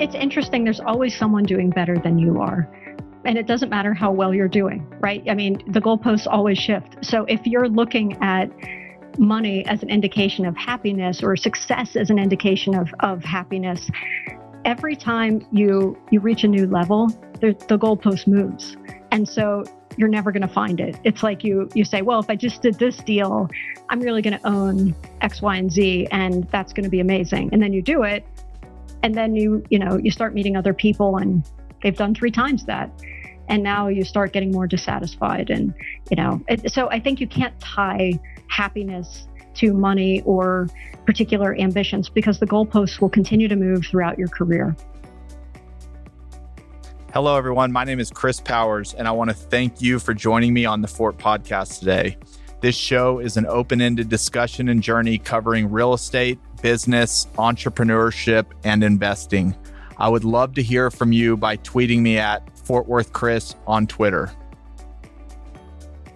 It's interesting. There's always someone doing better than you are. And it doesn't matter how well you're doing, right? I mean, the goalposts always shift. So if you're looking at money as an indication of happiness or success as an indication of, of happiness, every time you you reach a new level, the, the goalpost moves. And so you're never going to find it. It's like you you say, well, if I just did this deal, I'm really going to own X, Y, and Z, and that's going to be amazing. And then you do it, and then you you know you start meeting other people and they've done three times that. And now you start getting more dissatisfied and you know it, so i think you can't tie happiness to money or particular ambitions because the goalposts will continue to move throughout your career. Hello everyone. My name is chris powers and i want to thank you for joining me on the fort podcast today. This show is an open-ended discussion and journey covering real estate business, entrepreneurship, and investing. I would love to hear from you by tweeting me at Fort Worth Chris on Twitter.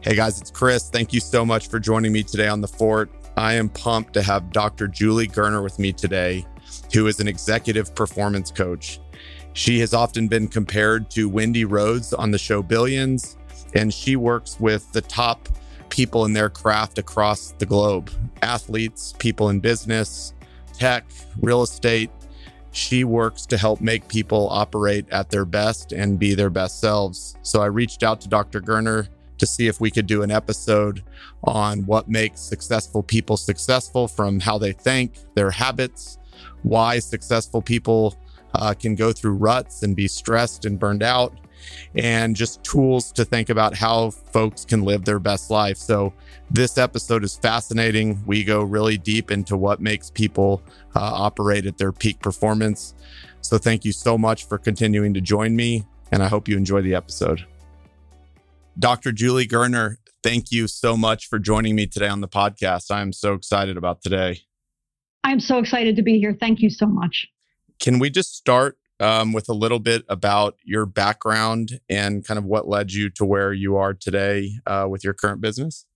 Hey guys, it's Chris. Thank you so much for joining me today on the Fort. I am pumped to have Dr. Julie Gurner with me today, who is an executive performance coach. She has often been compared to Wendy Rhoades on the show Billions, and she works with the top people in their craft across the globe athletes, people in business, tech, real estate. She works to help make people operate at their best and be their best selves. So I reached out to Dr. Gurner to see if we could do an episode on what makes successful people successful from how they think, their habits, why successful people uh, can go through ruts and be stressed and burned out, and just tools to think about how folks can live their best life. So, this episode is fascinating. We go really deep into what makes people uh, operate at their peak performance. So, thank you so much for continuing to join me, and I hope you enjoy the episode. Dr. Julie Gurner, thank you so much for joining me today on the podcast. I am so excited about today. I'm so excited to be here. Thank you so much. Can we just start um, with a little bit about your background and kind of what led you to where you are today uh, with your current business?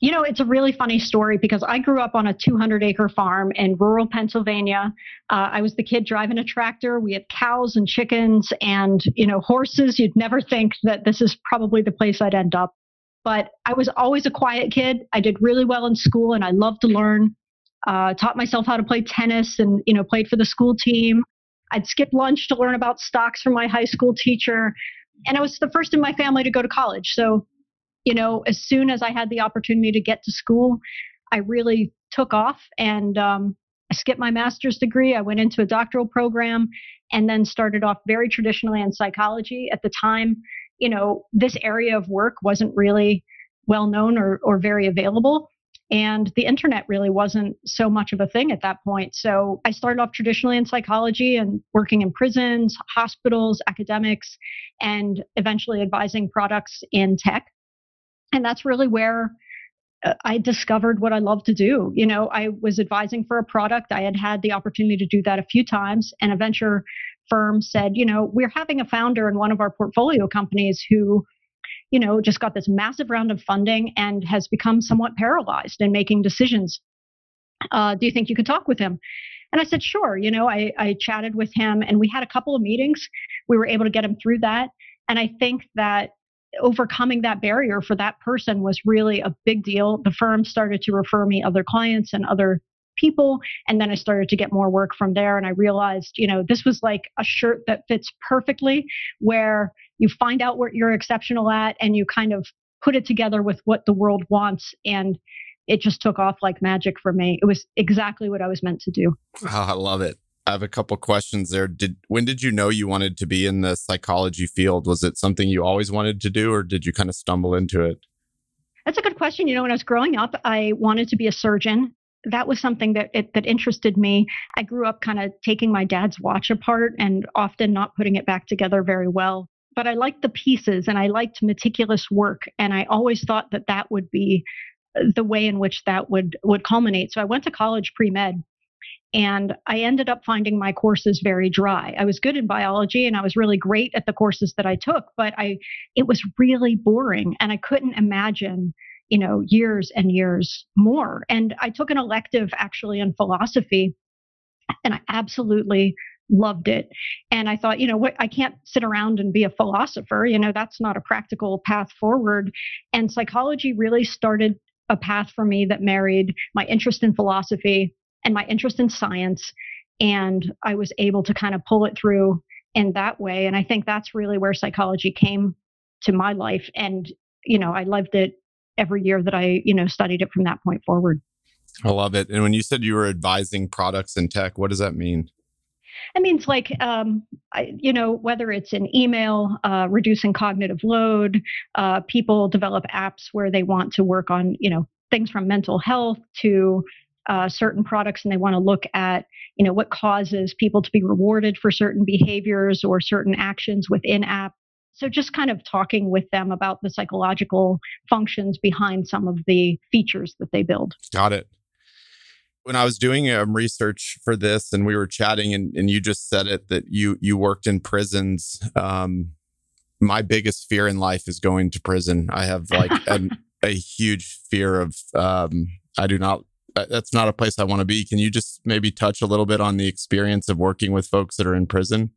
You know, it's a really funny story because I grew up on a 200 acre farm in rural Pennsylvania. Uh, I was the kid driving a tractor. We had cows and chickens and, you know, horses. You'd never think that this is probably the place I'd end up. But I was always a quiet kid. I did really well in school and I loved to learn. Uh, taught myself how to play tennis and, you know, played for the school team. I'd skip lunch to learn about stocks from my high school teacher. And I was the first in my family to go to college. So, you know, as soon as I had the opportunity to get to school, I really took off and um, I skipped my master's degree. I went into a doctoral program and then started off very traditionally in psychology. At the time, you know, this area of work wasn't really well known or, or very available. And the internet really wasn't so much of a thing at that point. So I started off traditionally in psychology and working in prisons, hospitals, academics, and eventually advising products in tech. And that's really where uh, I discovered what I love to do. You know, I was advising for a product. I had had the opportunity to do that a few times, and a venture firm said, you know, we're having a founder in one of our portfolio companies who you know, just got this massive round of funding and has become somewhat paralyzed in making decisions. Uh, do you think you could talk with him? And I said, sure. You know, I, I chatted with him and we had a couple of meetings. We were able to get him through that. And I think that overcoming that barrier for that person was really a big deal. The firm started to refer me other clients and other people. And then I started to get more work from there. And I realized, you know, this was like a shirt that fits perfectly where you find out what you're exceptional at and you kind of put it together with what the world wants. And it just took off like magic for me. It was exactly what I was meant to do. Oh, I love it. I have a couple questions there. Did when did you know you wanted to be in the psychology field? Was it something you always wanted to do or did you kind of stumble into it? That's a good question. You know, when I was growing up, I wanted to be a surgeon that was something that it, that interested me. I grew up kind of taking my dad's watch apart and often not putting it back together very well. But I liked the pieces and I liked meticulous work, and I always thought that that would be uh, the way in which that would would culminate. So I went to college pre med, and I ended up finding my courses very dry. I was good in biology and I was really great at the courses that I took, but I it was really boring, and I couldn't imagine you know, years and years more. And I took an elective actually in philosophy, and I absolutely loved it. And I thought, you know, what I can't sit around and be a philosopher. You know, that's not a practical path forward. And psychology really started a path for me that married my interest in philosophy and my interest in science. And I was able to kind of pull it through in that way. And I think that's really where psychology came to my life. And, you know, I loved it every year that I, you know, studied it from that point forward. I love it. And when you said you were advising products and tech, what does that mean? It means like, um, I, you know, whether it's an email, uh, reducing cognitive load, uh, people develop apps where they want to work on, you know, things from mental health to uh, certain products and they want to look at you know what causes people to be rewarded for certain behaviors or certain actions within app. So just kind of talking with them about the psychological functions behind some of the features that they build. Got it when I was doing um, research for this and we were chatting and, and you just said it that you you worked in prisons. Um, my biggest fear in life is going to prison. I have like an, a huge fear of um, I do not that's not a place I want to be. Can you just maybe touch a little bit on the experience of working with folks that are in prison?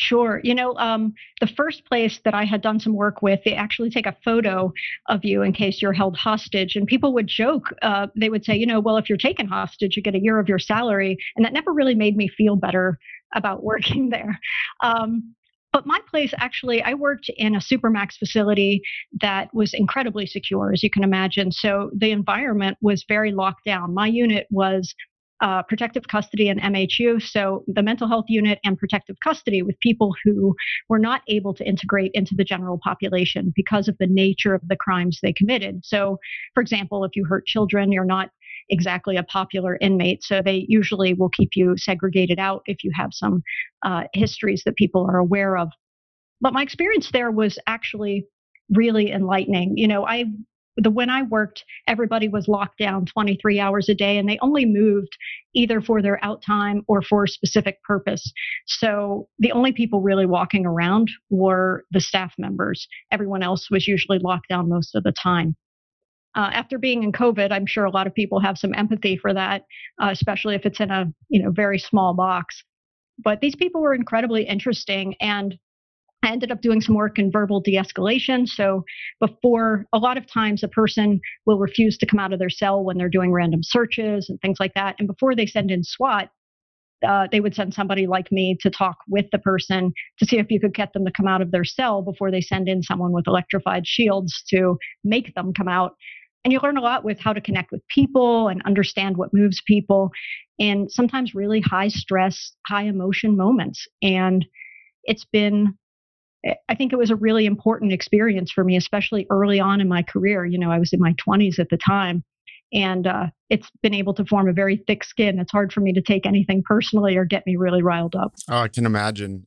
Sure. You know, um, the first place that I had done some work with, they actually take a photo of you in case you're held hostage. And people would joke. Uh, they would say, you know, well, if you're taken hostage, you get a year of your salary. And that never really made me feel better about working there. Um, but my place actually, I worked in a Supermax facility that was incredibly secure, as you can imagine. So the environment was very locked down. My unit was uh, protective custody and MHU, so the mental health unit and protective custody with people who were not able to integrate into the general population because of the nature of the crimes they committed. So, for example, if you hurt children, you're not exactly a popular inmate, so they usually will keep you segregated out if you have some uh, histories that people are aware of. But my experience there was actually really enlightening. You know, I the when I worked, everybody was locked down 23 hours a day and they only moved either for their out time or for a specific purpose. So the only people really walking around were the staff members. Everyone else was usually locked down most of the time. Uh, after being in COVID, I'm sure a lot of people have some empathy for that, uh, especially if it's in a you know very small box. But these people were incredibly interesting, and I ended up doing some work in verbal de escalation. So, before a lot of times a person will refuse to come out of their cell when they're doing random searches and things like that. And before they send in SWAT, uh, they would send somebody like me to talk with the person to see if you could get them to come out of their cell before they send in someone with electrified shields to make them come out. And you learn a lot with how to connect with people and understand what moves people in sometimes really high stress, high emotion moments. And it's been I think it was a really important experience for me, especially early on in my career. You know, I was in my 20s at the time, and uh, it's been able to form a very thick skin. It's hard for me to take anything personally or get me really riled up. Oh, I can imagine.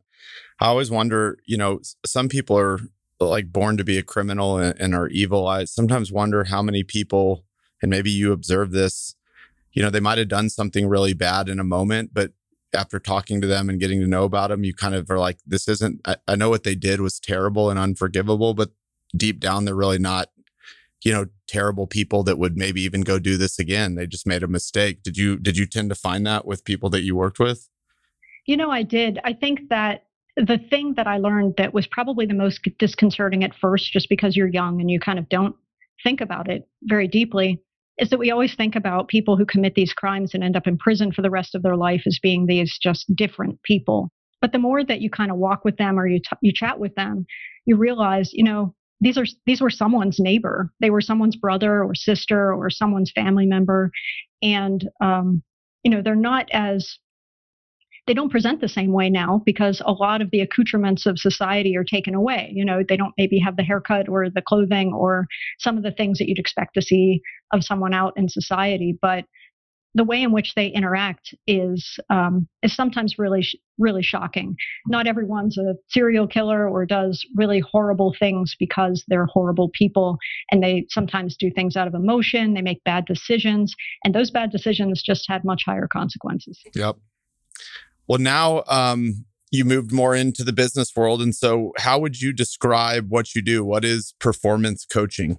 I always wonder, you know, some people are like born to be a criminal and, and are evil. I sometimes wonder how many people, and maybe you observe this, you know, they might have done something really bad in a moment, but after talking to them and getting to know about them, you kind of are like, this isn't, I, I, know what they did was terrible and unforgivable, but deep down, they're really not, you know, terrible people that would maybe even go do this again. They just made a mistake. Did you, did you tend to find that with people that you worked with? You know, I did. I think that the thing that I learned that was probably the most disconcerting at first, just because you're young and you kind of don't think about it very deeply, is that we always think about people who commit these crimes and end up in prison for the rest of their life as being these just different people. But the more that you kind of walk with them or you t- you chat with them, you realize, you know, these are these were someone's neighbor. They were someone's brother or sister or someone's family member, and um, you know, they're not as they don't present the same way now because a lot of the accoutrements of society are taken away. You know, they don't maybe have the haircut or the clothing or some of the things that you'd expect to see of someone out in society, but the way in which they interact is um, is sometimes really really shocking. Not everyone's a serial killer or does really horrible things because they're horrible people, and they sometimes do things out of emotion. They make bad decisions, and those bad decisions just had much higher consequences. Yep. Well, now um, you moved more into the business world. And so, how would you describe what you do? What is performance coaching?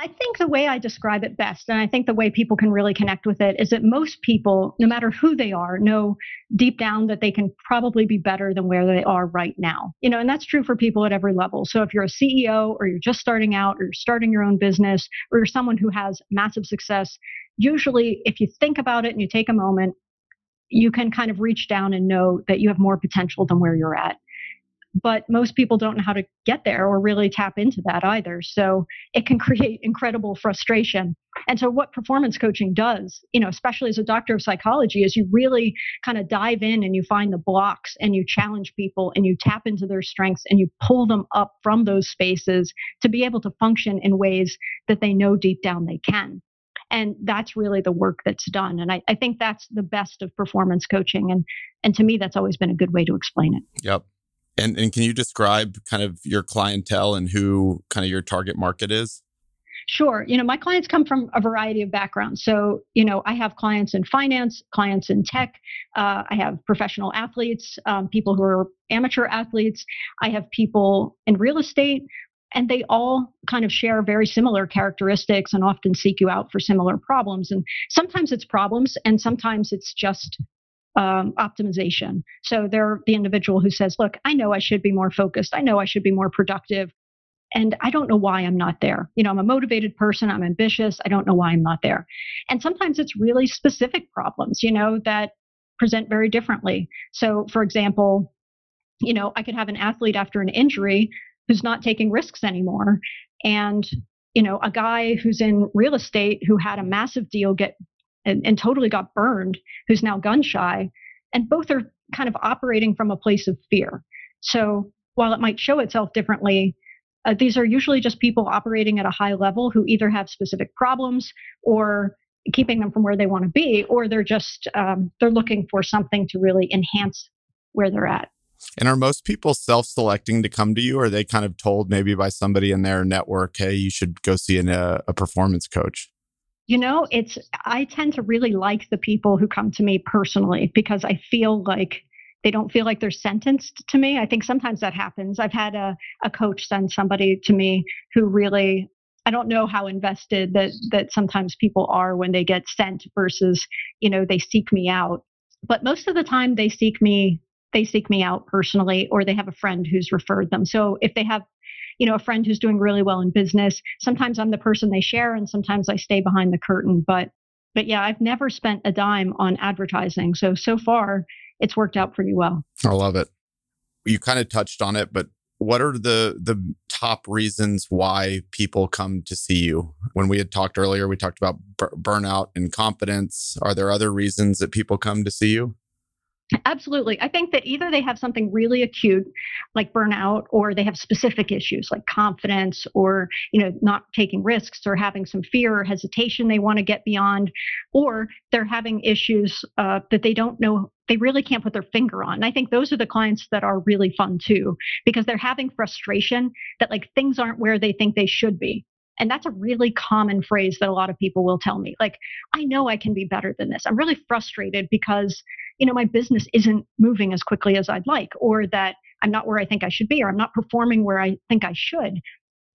I think the way I describe it best, and I think the way people can really connect with it, is that most people, no matter who they are, know deep down that they can probably be better than where they are right now. You know, and that's true for people at every level. So if you're a CEO or you're just starting out or you're starting your own business or you're someone who has massive success, usually if you think about it and you take a moment, you can kind of reach down and know that you have more potential than where you're at but most people don't know how to get there or really tap into that either. So it can create incredible frustration. And so what performance coaching does, you know, especially as a doctor of psychology, is you really kind of dive in and you find the blocks and you challenge people and you tap into their strengths and you pull them up from those spaces to be able to function in ways that they know deep down they can. And that's really the work that's done. And I, I think that's the best of performance coaching. And and to me, that's always been a good way to explain it. Yep. And, and can you describe kind of your clientele and who kind of your target market is? Sure. You know, my clients come from a variety of backgrounds. So, you know, I have clients in finance, clients in tech. Uh, I have professional athletes, um, people who are amateur athletes. I have people in real estate, and they all kind of share very similar characteristics and often seek you out for similar problems. And sometimes it's problems, and sometimes it's just um, optimization. So they're the individual who says, Look, I know I should be more focused. I know I should be more productive. And I don't know why I'm not there. You know, I'm a motivated person. I'm ambitious. I don't know why I'm not there. And sometimes it's really specific problems, you know, that present very differently. So, for example, you know, I could have an athlete after an injury who's not taking risks anymore. And, you know, a guy who's in real estate who had a massive deal get and, and totally got burned, who's now gun shy. And both are kind of operating from a place of fear. So while it might show itself differently, uh, these are usually just people operating at a high level who either have specific problems or keeping them from where they want to be, or they're just um, they're looking for something to really enhance where they're at. And are most people self-selecting to come to you, or are they kind of told maybe by somebody in their network, "Hey, you should go see an, uh, a performance coach"? You know, it's, I tend to really like the people who come to me personally because I feel like they don't feel like they're sentenced to me. I think sometimes that happens. I've had a, a coach send somebody to me who really I don't know how invested that that sometimes people are when they get sent versus, you know, they seek me out. But most of the time they seek me they seek me out personally or they have a friend who's referred them. So if they have you know, a friend who's doing really well in business. Sometimes I'm the person they share and sometimes I stay behind the curtain. But but yeah, I've never spent a dime on advertising. So so far it's worked out pretty well. I love it. You kind of touched on it, but what are the the top reasons why people come to see you? When we had talked earlier, we talked about b- burnout and confidence. Are there other reasons that people come to see you? Absolutely. I think that either they have something really acute like burnout or they have specific issues like confidence or, you know, not taking risks or having some fear or hesitation they want to get beyond or they're having issues uh, that they don't know they really can't put their finger on. And I think those are the clients that are really fun too because they're having frustration that like things aren't where they think they should be. And that's a really common phrase that a lot of people will tell me. Like, I know I can be better than this. I'm really frustrated because you know, my business isn't moving as quickly as I'd like, or that I'm not where I think I should be, or I'm not performing where I think I should.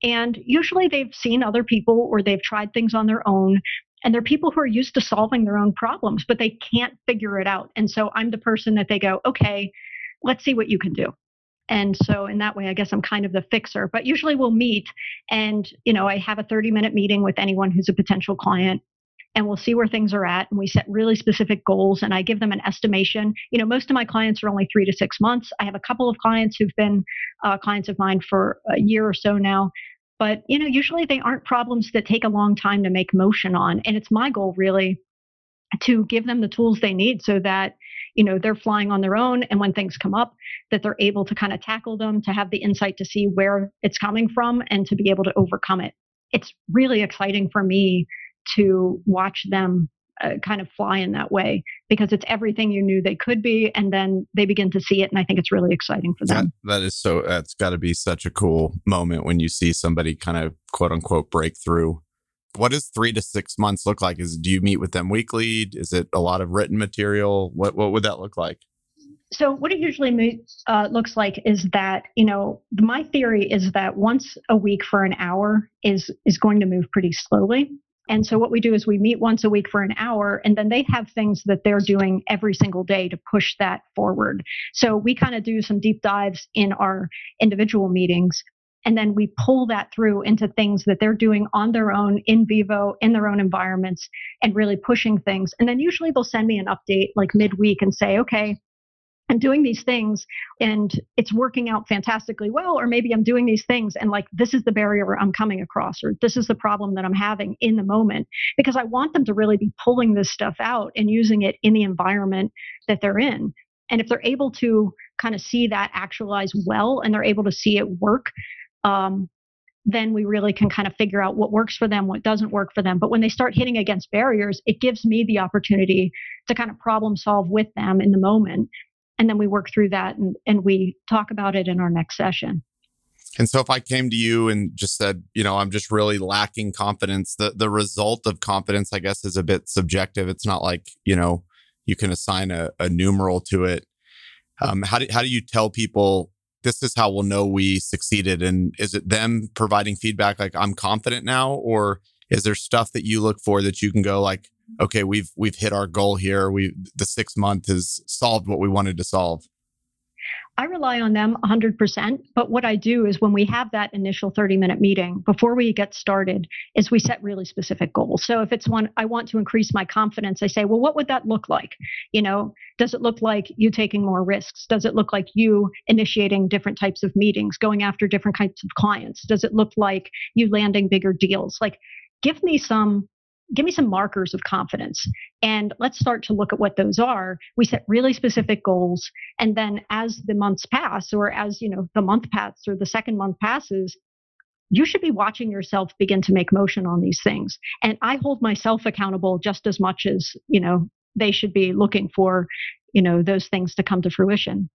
And usually they've seen other people or they've tried things on their own. And they're people who are used to solving their own problems, but they can't figure it out. And so I'm the person that they go, okay, let's see what you can do. And so in that way, I guess I'm kind of the fixer. But usually we'll meet and, you know, I have a 30 minute meeting with anyone who's a potential client and we'll see where things are at and we set really specific goals and i give them an estimation you know most of my clients are only three to six months i have a couple of clients who've been uh, clients of mine for a year or so now but you know usually they aren't problems that take a long time to make motion on and it's my goal really to give them the tools they need so that you know they're flying on their own and when things come up that they're able to kind of tackle them to have the insight to see where it's coming from and to be able to overcome it. It's really exciting for me to watch them uh, kind of fly in that way because it's everything you knew they could be and then they begin to see it and i think it's really exciting for them. that, that is so that's got to be such a cool moment when you see somebody kind of quote unquote break through what does three to six months look like is do you meet with them weekly is it a lot of written material what what would that look like So what it usually uh, looks like is that you know my theory is that once a week for an hour is is going to move pretty slowly. And so what we do is we meet once a week for an hour, and then they have things that they're doing every single day to push that forward. So we kind of do some deep dives in our individual meetings. And then we pull that through into things that they're doing on their own, in vivo, in their own environments, and really pushing things. And then usually they'll send me an update like midweek and say, okay, I'm doing these things and it's working out fantastically well, or maybe I'm doing these things and like this is the barrier I'm coming across, or this is the problem that I'm having in the moment, because I want them to really be pulling this stuff out and using it in the environment that they're in. And if they're able to kind of see that actualize well and they're able to see it work, um, then we really can kind of figure out what works for them, what doesn't work for them. But when they start hitting against barriers, it gives me the opportunity to kind of problem solve with them in the moment and then we work through that and, and we talk about it in our next session and so if I came to you and just said, you know, I'm just really lacking confidence, the the result of confidence, I guess, is a bit subjective. It's not like, you know, you can assign a, a numeral to it. Um, how do how do you tell people this is how we'll know we succeeded? And is it them providing feedback like I'm confident now? Or is there stuff that you look for that you can go like, okay, we've we've hit our goal here. We the six month has solved what we wanted to solve. I rely on them 100%. But what I do is when we have that initial 30 minute meeting, before we get started, is we set really specific goals. So if it's one, I want to increase my confidence, I say, well, what would that look like? You know, does it look like you taking more risks? Does it look like you initiating different types of meetings, going after different types of clients? Does it look like you landing bigger deals? Like, give me some give me some markers of confidence. And let's start to look at what those are. We set really specific goals. And then as the months pass or as you know the month passes or the second month passes you should be watching yourself begin to make motion on these things. And i hold myself accountable just as much as you know they should be looking for you know those things to come to fruition.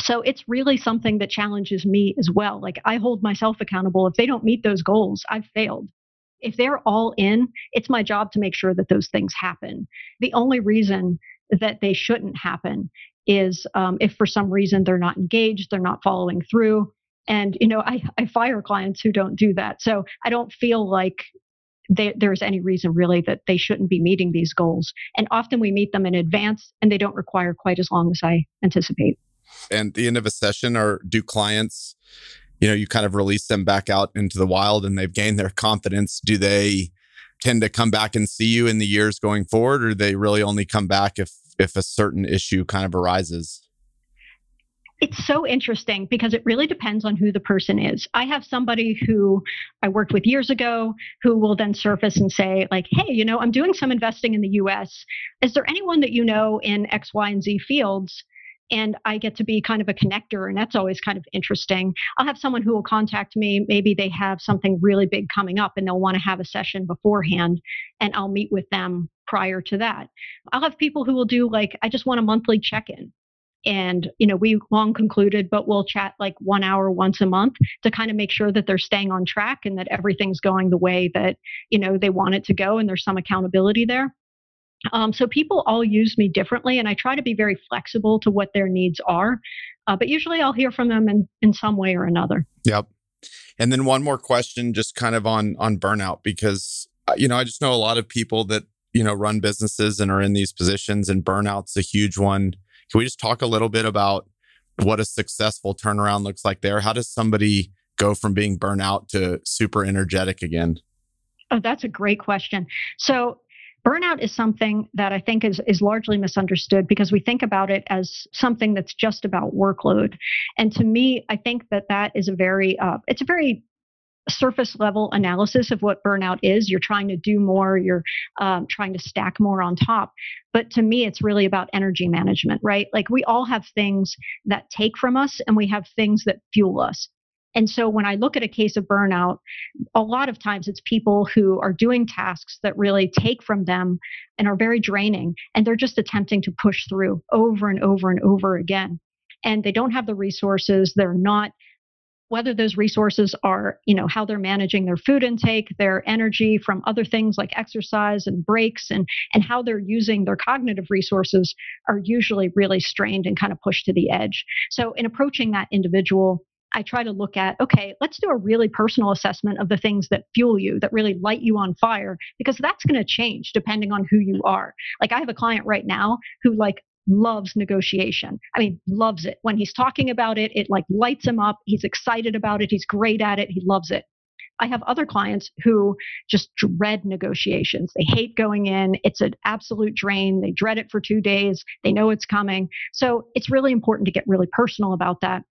So it's really something that challenges me as well. Like i hold myself accountable. If they don't meet those goals i've failed if they're all in, it's my job to make sure that those things happen. The only reason that they shouldn't happen is um, if for some reason they're not engaged, they're not following through. And, you know, I, I fire clients who don't do that. So I don't feel like they, there's any reason really that they shouldn't be meeting these goals. And often we meet them in advance and they don't require quite as long as I anticipate. And the end of a session, or do clients you know, you kind of release them back out into the wild and they've gained their confidence, do they tend to come back and see you in the years going forward or they really only come back if if a certain issue kind of arises? It's so interesting because it really depends on who the person is. I have somebody who I worked with years ago who will then surface and say, like, hey, you know, I'm doing some investing in the US. Is there anyone that you know in X, Y, and Z fields and I get to be kind of a connector, and that's always kind of interesting. I'll have someone who will contact me. Maybe they have something really big coming up and they'll want to have a session beforehand, and I'll meet with them prior to that. I'll have people who will do like, I just want a monthly check in. And, you know, we long concluded, but we'll chat like one hour once a month to kind of make sure that they're staying on track and that everything's going the way that, you know, they want it to go and there's some accountability there. Um, so people all use me differently, and I try to be very flexible to what their needs are. Uh, but usually I'll hear from them in, in some way or another. Yep. And then one more question, just kind of on on burnout, because uh, you know I just know a lot of people that you know run businesses and are in these positions, and burnout's a huge one. Can we just talk a little bit about what a successful turnaround looks like there? How does somebody go from being burnout to super energetic again? Oh, that's a great question. So Burnout is something that I think is, is largely misunderstood because we think about it as something that's just about workload. And to me, I think that that is a very, uh, it's a very surface level analysis of what burnout is. You're trying to do more, you're um, trying to stack more on top. But to me, it's really about energy management, right? Like we all have things that take from us and we have things that fuel us. And so when I look at a case of burnout, a lot of times it's people who are doing tasks that really take from them and are very draining, and they're just attempting to push through over and over and over again. And they don't have the resources, they're not whether those resources are, you know, how they're managing their food intake, their energy from other things like exercise and breaks and and how they're using their cognitive resources are usually really strained and kind of pushed to the edge. So in approaching that individual, I try to look at, okay, let's do a really personal assessment of the things that fuel you, that really light you on fire, because that's going to change depending on who you are. Like I have a client right now who like loves negotiation. I mean, loves it. When he's talking about it, it like lights him up. He's excited about it. He's great at it. He loves it. I have other clients who just dread negotiations. They hate going in. It's an absolute drain. They dread it for two days. They know it's coming. So it's really important to get really personal about that.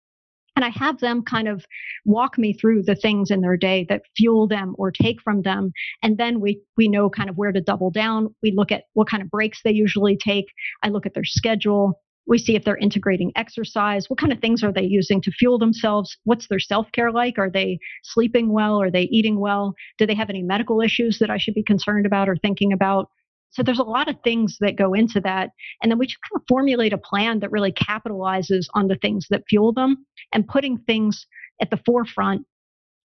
And I have them kind of walk me through the things in their day that fuel them or take from them. And then we, we know kind of where to double down. We look at what kind of breaks they usually take. I look at their schedule. We see if they're integrating exercise. What kind of things are they using to fuel themselves? What's their self care like? Are they sleeping well? Are they eating well? Do they have any medical issues that I should be concerned about or thinking about? So there's a lot of things that go into that. And then we just kind of formulate a plan that really capitalizes on the things that fuel them and putting things at the forefront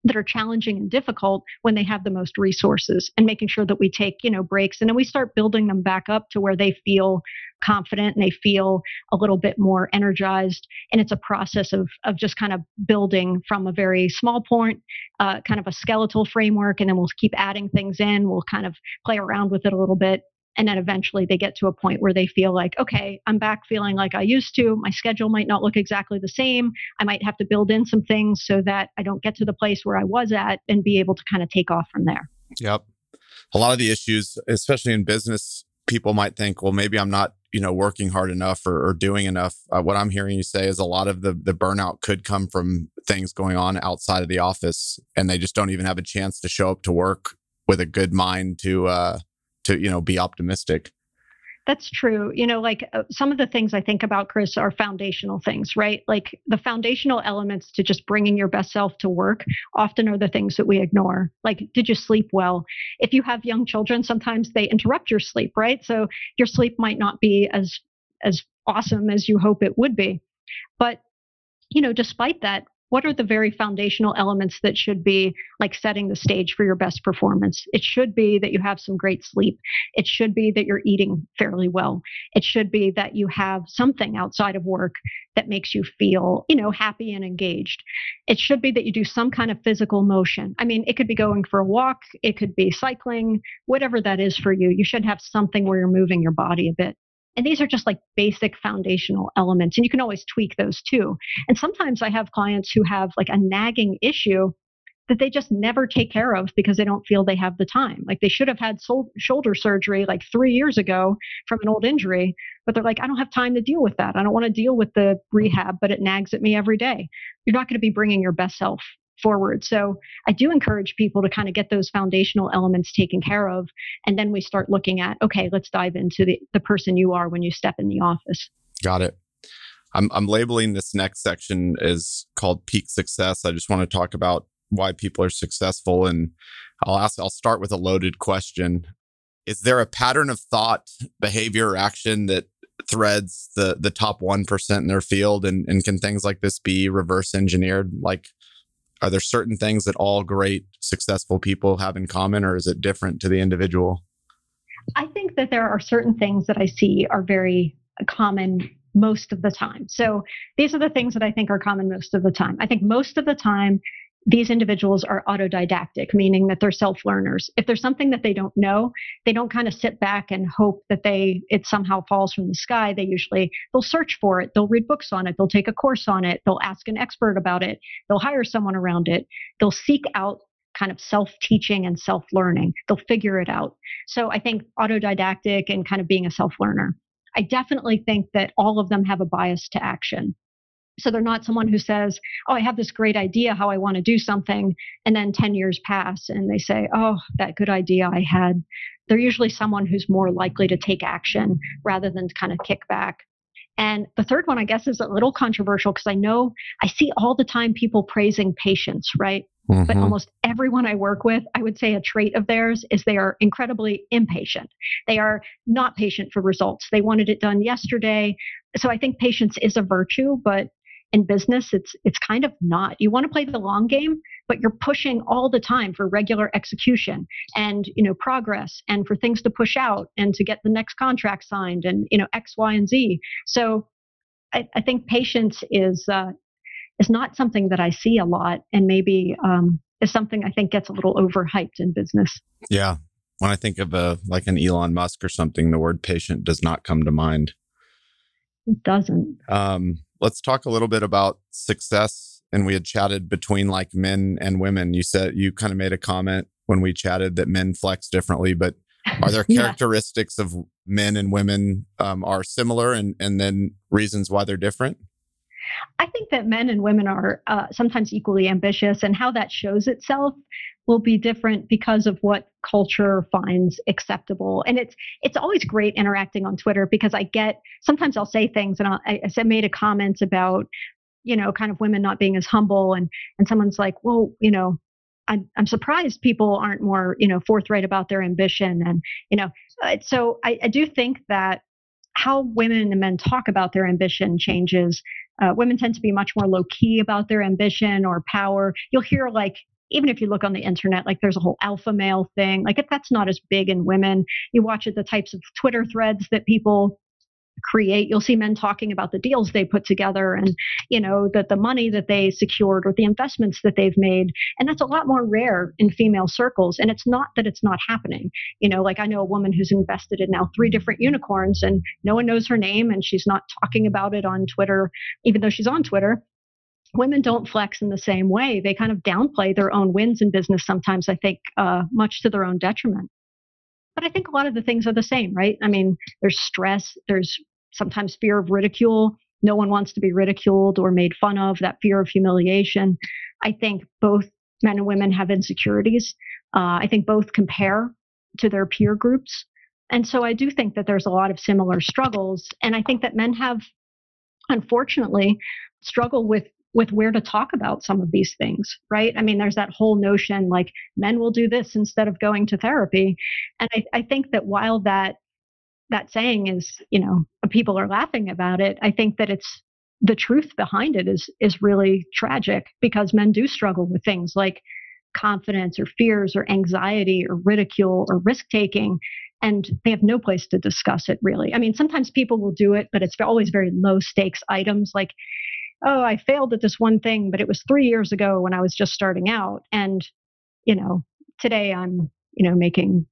that are challenging and difficult when they have the most resources and making sure that we take you know breaks and then we start building them back up to where they feel confident and they feel a little bit more energized and it's a process of of just kind of building from a very small point uh, kind of a skeletal framework and then we'll keep adding things in we'll kind of play around with it a little bit and then eventually they get to a point where they feel like, okay, I'm back feeling like I used to. My schedule might not look exactly the same. I might have to build in some things so that I don't get to the place where I was at and be able to kind of take off from there. Yep. A lot of the issues, especially in business, people might think, well, maybe I'm not, you know, working hard enough or, or doing enough. Uh, what I'm hearing you say is a lot of the the burnout could come from things going on outside of the office, and they just don't even have a chance to show up to work with a good mind to uh, to you know be optimistic that's true. You know, like uh, some of the things I think about, Chris, are foundational things, right? Like the foundational elements to just bringing your best self to work often are the things that we ignore. Like, did you sleep well? If you have young children, sometimes they interrupt your sleep, right? So your sleep might not be as as awesome as you hope it would be. But you know, despite that, what are the very foundational elements that should be like setting the stage for your best performance? It should be that you have some great sleep. It should be that you're eating fairly well. It should be that you have something outside of work that makes you feel, you know, happy and engaged. It should be that you do some kind of physical motion. I mean, it could be going for a walk, it could be cycling, whatever that is for you. You should have something where you're moving your body a bit. And these are just like basic foundational elements. And you can always tweak those too. And sometimes I have clients who have like a nagging issue that they just never take care of because they don't feel they have the time. Like they should have had sol- shoulder surgery like three years ago from an old injury, but they're like, I don't have time to deal with that. I don't want to deal with the rehab, but it nags at me every day. You're not going to be bringing your best self forward. So I do encourage people to kind of get those foundational elements taken care of. And then we start looking at, okay, let's dive into the, the person you are when you step in the office. Got it. I'm, I'm labeling this next section is called peak success. I just want to talk about why people are successful. And I'll ask, I'll start with a loaded question. Is there a pattern of thought, behavior, or action that threads the the top 1% in their field and, and can things like this be reverse engineered like are there certain things that all great successful people have in common or is it different to the individual? I think that there are certain things that i see are very common most of the time. So these are the things that i think are common most of the time. I think most of the time these individuals are autodidactic, meaning that they're self-learners. If there's something that they don't know, they don't kind of sit back and hope that they it somehow falls from the sky. They usually they'll search for it, they'll read books on it, they'll take a course on it, they'll ask an expert about it, they'll hire someone around it, they'll seek out kind of self-teaching and self-learning. They'll figure it out. So I think autodidactic and kind of being a self-learner. I definitely think that all of them have a bias to action. So they're not someone who says, Oh, I have this great idea how I want to do something. And then 10 years pass and they say, Oh, that good idea I had. They're usually someone who's more likely to take action rather than to kind of kick back. And the third one, I guess, is a little controversial because I know I see all the time people praising patience, right? Mm-hmm. But almost everyone I work with, I would say a trait of theirs is they are incredibly impatient. They are not patient for results. They wanted it done yesterday. So I think patience is a virtue, but in business, it's it's kind of not. You want to play the long game, but you're pushing all the time for regular execution and you know progress and for things to push out and to get the next contract signed and you know X, Y, and Z. So I, I think patience is uh, is not something that I see a lot, and maybe um, is something I think gets a little overhyped in business. Yeah, when I think of a like an Elon Musk or something, the word patient does not come to mind. It doesn't. Um, let's talk a little bit about success. And we had chatted between like men and women. You said you kind of made a comment when we chatted that men flex differently, but are there characteristics yeah. of men and women um, are similar and, and then reasons why they're different? I think that men and women are uh, sometimes equally ambitious, and how that shows itself will be different because of what culture finds acceptable. And it's it's always great interacting on Twitter because I get sometimes I'll say things, and I'll, I, I made a comment about you know kind of women not being as humble, and and someone's like, well, you know, I'm, I'm surprised people aren't more, you know, forthright about their ambition. And, you know, uh, so I, I do think that how women and men talk about their ambition changes. Uh, women tend to be much more low key about their ambition or power. You'll hear like, even if you look on the internet, like there's a whole alpha male thing. Like if that's not as big in women, you watch it, the types of Twitter threads that people create you'll see men talking about the deals they put together and you know that the money that they secured or the investments that they've made. And that's a lot more rare in female circles. And it's not that it's not happening. You know like i know a woman who's invested in now three different unicorns and no one knows her name and she's not talking about it on twitter even though she's on twitter. Women don't flex in the same way. They kind of downplay their own wins in business sometimes i think uh, much to their own detriment but I think a lot of the things are the same, right? I mean, there's stress, there's sometimes fear of ridicule. No one wants to be ridiculed or made fun of, that fear of humiliation. I think both men and women have insecurities. Uh, I think both compare to their peer groups. And so I do think that there's a lot of similar struggles. And I think that men have, unfortunately, struggle with with where to talk about some of these things, right? I mean, there's that whole notion like men will do this instead of going to therapy. And I, I think that while that that saying is, you know, people are laughing about it, I think that it's the truth behind it is is really tragic because men do struggle with things like confidence or fears or anxiety or ridicule or risk taking and they have no place to discuss it really. I mean, sometimes people will do it, but it's always very low stakes items like oh, I failed at this one thing, but it was three years ago when I was just starting out. And, you know, today I'm, you know, making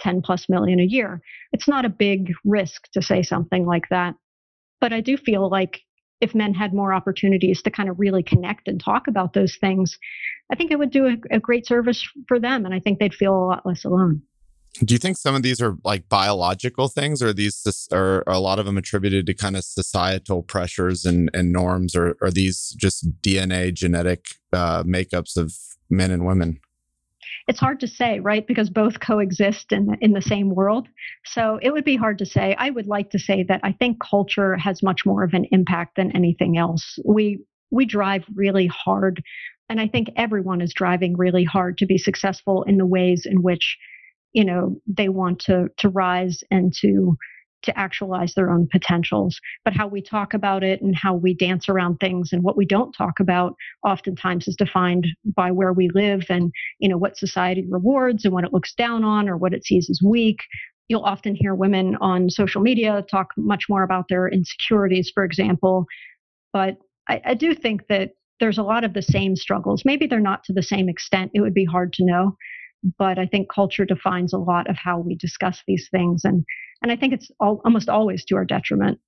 10 plus million a year. It's not a big risk to say something like that. But I do feel like if men had more opportunities to kind of really connect and talk about those things, I think it would do a, a great service for them. And I think they'd feel a lot less alone. Do you think some of these are like biological things, or these are, a lot of them attributed to kind of societal pressures and, and norms, or are these just DNA genetic uh, makeups of men and women? It's hard to say, right? Because both coexist in in the same world. So it would be hard to say. I would like to say that I think culture has much more of an impact than anything else. We we drive really hard, and I think everyone is driving really hard to be successful in the ways in which you know they want to to rise and to to actualize their own potentials. But how we talk about it and how we dance around things and what we don't talk about oftentimes is defined by where we live and you know what society rewards and what it looks down on or what it sees as weak. You'll often hear women on social media talk much more about their insecurities for example. But I, I do think that there's a lot of the same struggles. Maybe they're not to the same extent. It would be hard to know but I think culture defines a lot of how we discuss these things, and and I think it's all, almost always to our detriment.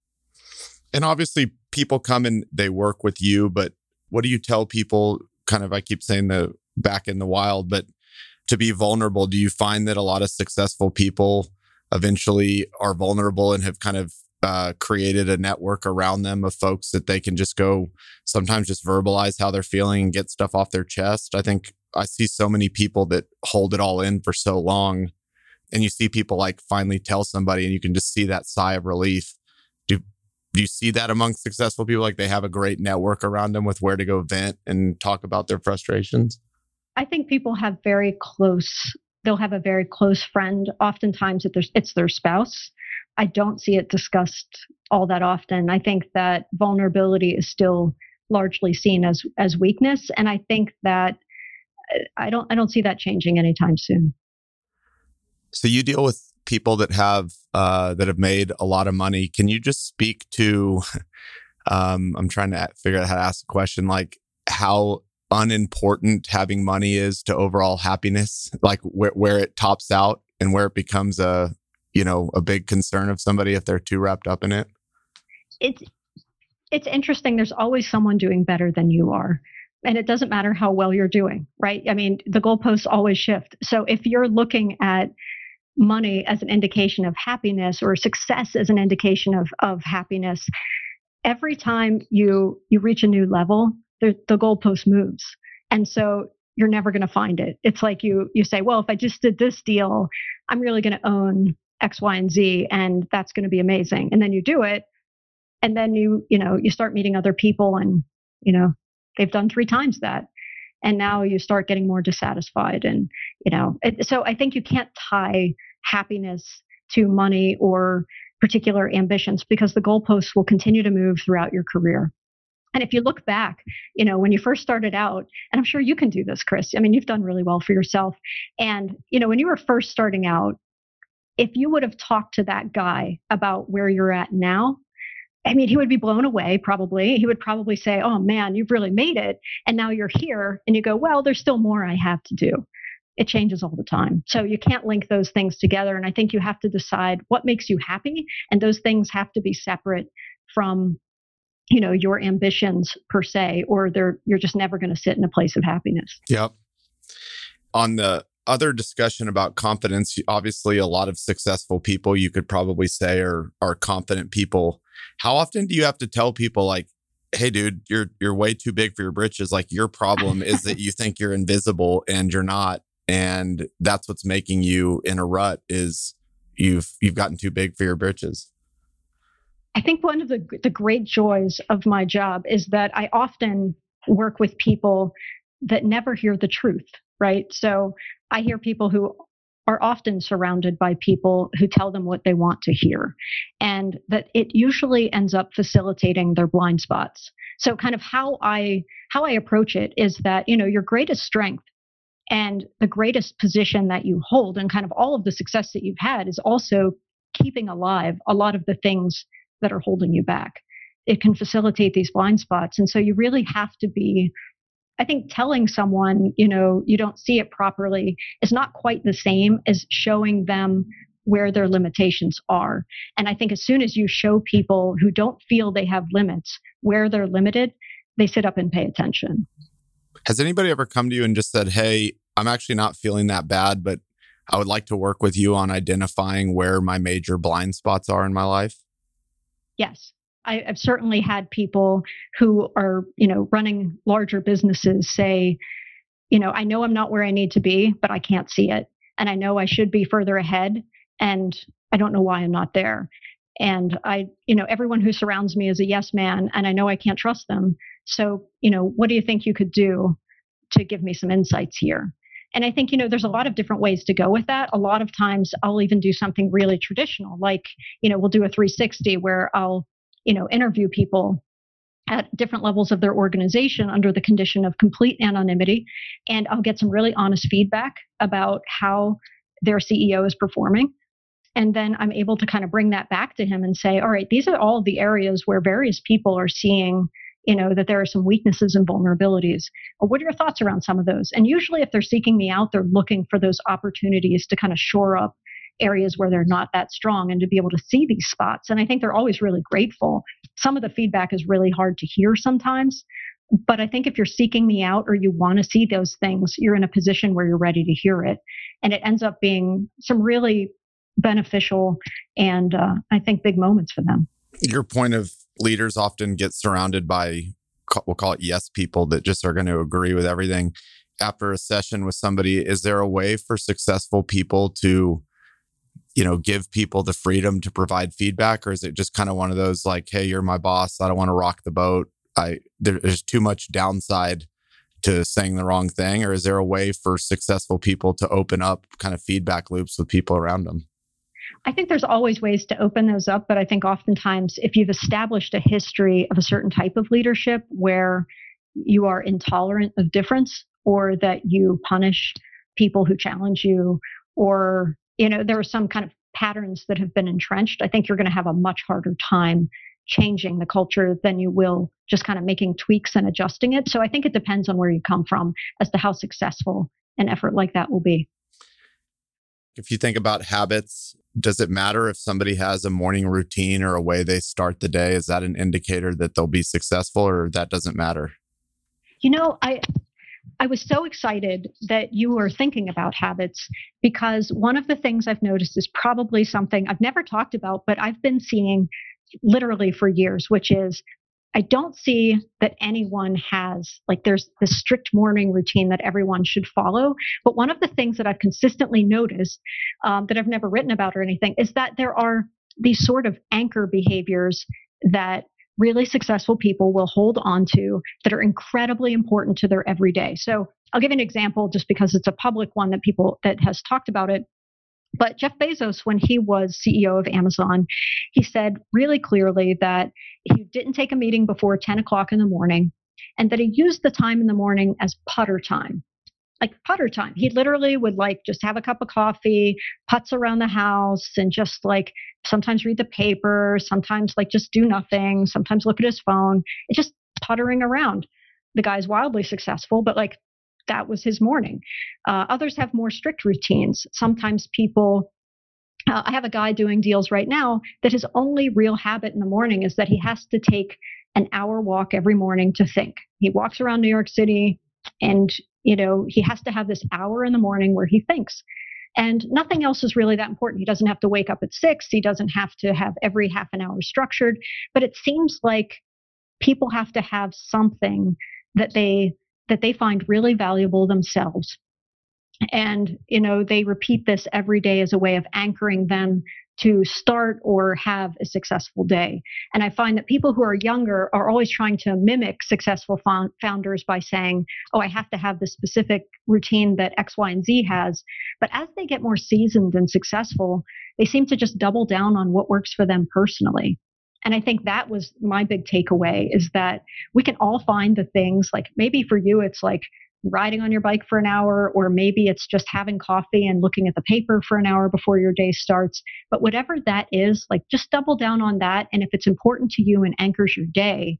And obviously, people come and they work with you, but what do you tell people? Kind of, I keep saying the back in the wild, but to be vulnerable, do you find that a lot of successful people eventually are vulnerable and have kind of uh, created a network around them of folks that they can just go sometimes just verbalize how they're feeling and get stuff off their chest. I think I see so many people that hold it all in for so long. And you see people like finally tell somebody and you can just see that sigh of relief. Do, do you see that among successful people? Like they have a great network around them with where to go vent and talk about their frustrations? I think people have very close, they'll have a very close friend. Oftentimes it's their spouse. I don't see it discussed all that often. I think that vulnerability is still largely seen as as weakness and i think that i don't i don't see that changing anytime soon. So you deal with people that have uh, that have made a lot of money. Can you just speak to um, i'm trying to figure out how to ask the question like how unimportant having money is to overall happiness? Like where, where it tops out and where it becomes a you know a big concern of somebody if they're too wrapped up in it? It's it's interesting. There's always someone doing better than you are and it doesn't matter how well you're doing right? I mean the goalposts always shift. So if you're looking at money as an indication of happiness or success as an indication of of happiness every time you you reach a new level the, the goalpost moves. And so you're never going to find it. It's like you you say well if i just did this deal i'm really going to own x y and z and that's going to be amazing. And then you do it and then you you know you start meeting other people and you know they've done three times that and now you start getting more dissatisfied and you know it, so i think you can't tie happiness to money or particular ambitions because the goalposts will continue to move throughout your career and if you look back, you know, when you first started out, and I'm sure you can do this, Chris. I mean, you've done really well for yourself. And, you know, when you were first starting out, if you would have talked to that guy about where you're at now, I mean, he would be blown away probably. He would probably say, Oh man, you've really made it. And now you're here. And you go, Well, there's still more I have to do. It changes all the time. So you can't link those things together. And I think you have to decide what makes you happy. And those things have to be separate from you know your ambitions per se or they're you're just never going to sit in a place of happiness yep on the other discussion about confidence obviously a lot of successful people you could probably say are are confident people how often do you have to tell people like hey dude you're you're way too big for your britches like your problem is that you think you're invisible and you're not and that's what's making you in a rut is you've you've gotten too big for your britches I think one of the the great joys of my job is that I often work with people that never hear the truth, right? So I hear people who are often surrounded by people who tell them what they want to hear and that it usually ends up facilitating their blind spots. So kind of how I how I approach it is that, you know, your greatest strength and the greatest position that you hold and kind of all of the success that you've had is also keeping alive a lot of the things that are holding you back. It can facilitate these blind spots. And so you really have to be, I think, telling someone, you know, you don't see it properly is not quite the same as showing them where their limitations are. And I think as soon as you show people who don't feel they have limits where they're limited, they sit up and pay attention. Has anybody ever come to you and just said, Hey, I'm actually not feeling that bad, but I would like to work with you on identifying where my major blind spots are in my life? Yes. I, have certainly had people who are, you know, running larger businesses say, you know, I know I'm not where I need to be, but I can't see it. And I know I should be further ahead. And I don't know why I'm not there. And I, you know, everyone who surrounds me is a yes man, and I know I can't trust them. So, you know, what do you think you could do to give me some insights here? And I think, you know, there's a lot of different ways to go with that. A lot of times I'll even do something really traditional, like, you know, we'll do a 360 where I'll, you know, interview people at different levels of their organization under the condition of complete anonymity. And I'll get some really honest feedback about how their CEO is performing. And then I'm able to kind of bring that back to him and say, all right, these are all the areas where various people are seeing you know that there are some weaknesses and vulnerabilities what are your thoughts around some of those and usually if they're seeking me out they're looking for those opportunities to kind of shore up areas where they're not that strong and to be able to see these spots. And i think they're always really grateful. Some of the feedback is really hard to hear sometimes but i think if you're seeking me out or you want to see those things you're in a position where you're ready to hear it. And it ends up being some really beneficial and uh, i think big moments for them. Your point of leaders often get surrounded by we'll call it yes people that just are going to agree with everything. After a session with somebody is there a way for successful people to you know give people the freedom to provide feedback or is it just kind of one of those like hey you're my boss i don't want to rock the boat i there's too much downside to saying the wrong thing or is there a way for successful people to open up kind of feedback loops with people around them I think there's always ways to open those up, but I think oftentimes if you've established a history of a certain type of leadership where you are intolerant of difference or that you punish people who challenge you or you know there are some kind of patterns that have been entrenched, I think you're going to have a much harder time changing the culture than you will just kind of making tweaks and adjusting it. So I think it depends on where you come from as to how successful an effort like that will be. If you think about habits, does it matter if somebody has a morning routine or a way they start the day? Is that an indicator that they'll be successful or that doesn't matter? You know, I I was so excited that you were thinking about habits because one of the things I've noticed is probably something I've never talked about, but I've been seeing literally for years, which is I don't see that anyone has like there's this strict morning routine that everyone should follow. But one of the things that I've consistently noticed um, that I've never written about or anything is that there are these sort of anchor behaviors that really successful people will hold on to that are incredibly important to their everyday. So I'll give an example just because it's a public one that people that has talked about it. But Jeff Bezos, when he was CEO of Amazon, he said really clearly that he didn't take a meeting before 10 o'clock in the morning and that he used the time in the morning as putter time. Like putter time. He literally would like just have a cup of coffee, putz around the house, and just like sometimes read the paper, sometimes like just do nothing, sometimes look at his phone. It's just puttering around. The guy's wildly successful, but like that was his morning. Uh, others have more strict routines. Sometimes people, uh, I have a guy doing deals right now that his only real habit in the morning is that he has to take an hour walk every morning to think. He walks around New York City and, you know, he has to have this hour in the morning where he thinks. And nothing else is really that important. He doesn't have to wake up at six. He doesn't have to have every half an hour structured. But it seems like people have to have something that they that they find really valuable themselves. And, you know, they repeat this every day as a way of anchoring them to start or have a successful day. And I find that people who are younger are always trying to mimic successful founders by saying, oh, I have to have this specific routine that X, Y, and Z has. But as they get more seasoned and successful, they seem to just double down on what works for them personally. And I think that was my big takeaway is that we can all find the things like maybe for you, it's like riding on your bike for an hour, or maybe it's just having coffee and looking at the paper for an hour before your day starts. But whatever that is, like just double down on that. And if it's important to you and anchors your day,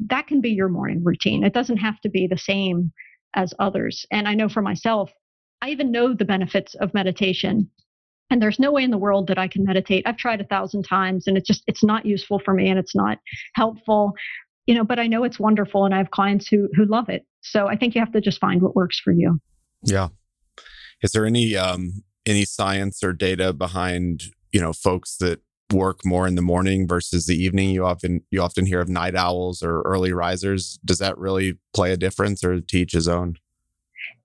that can be your morning routine. It doesn't have to be the same as others. And I know for myself, I even know the benefits of meditation and there's no way in the world that i can meditate i've tried a thousand times and it's just it's not useful for me and it's not helpful you know but i know it's wonderful and i have clients who who love it. So i think you have to just find what works for you. Yeah. Is there any um any science or data behind you know folks that work more in the morning versus the evening? You often you often hear of night owls or early risers. Does that really play a difference or teach his own?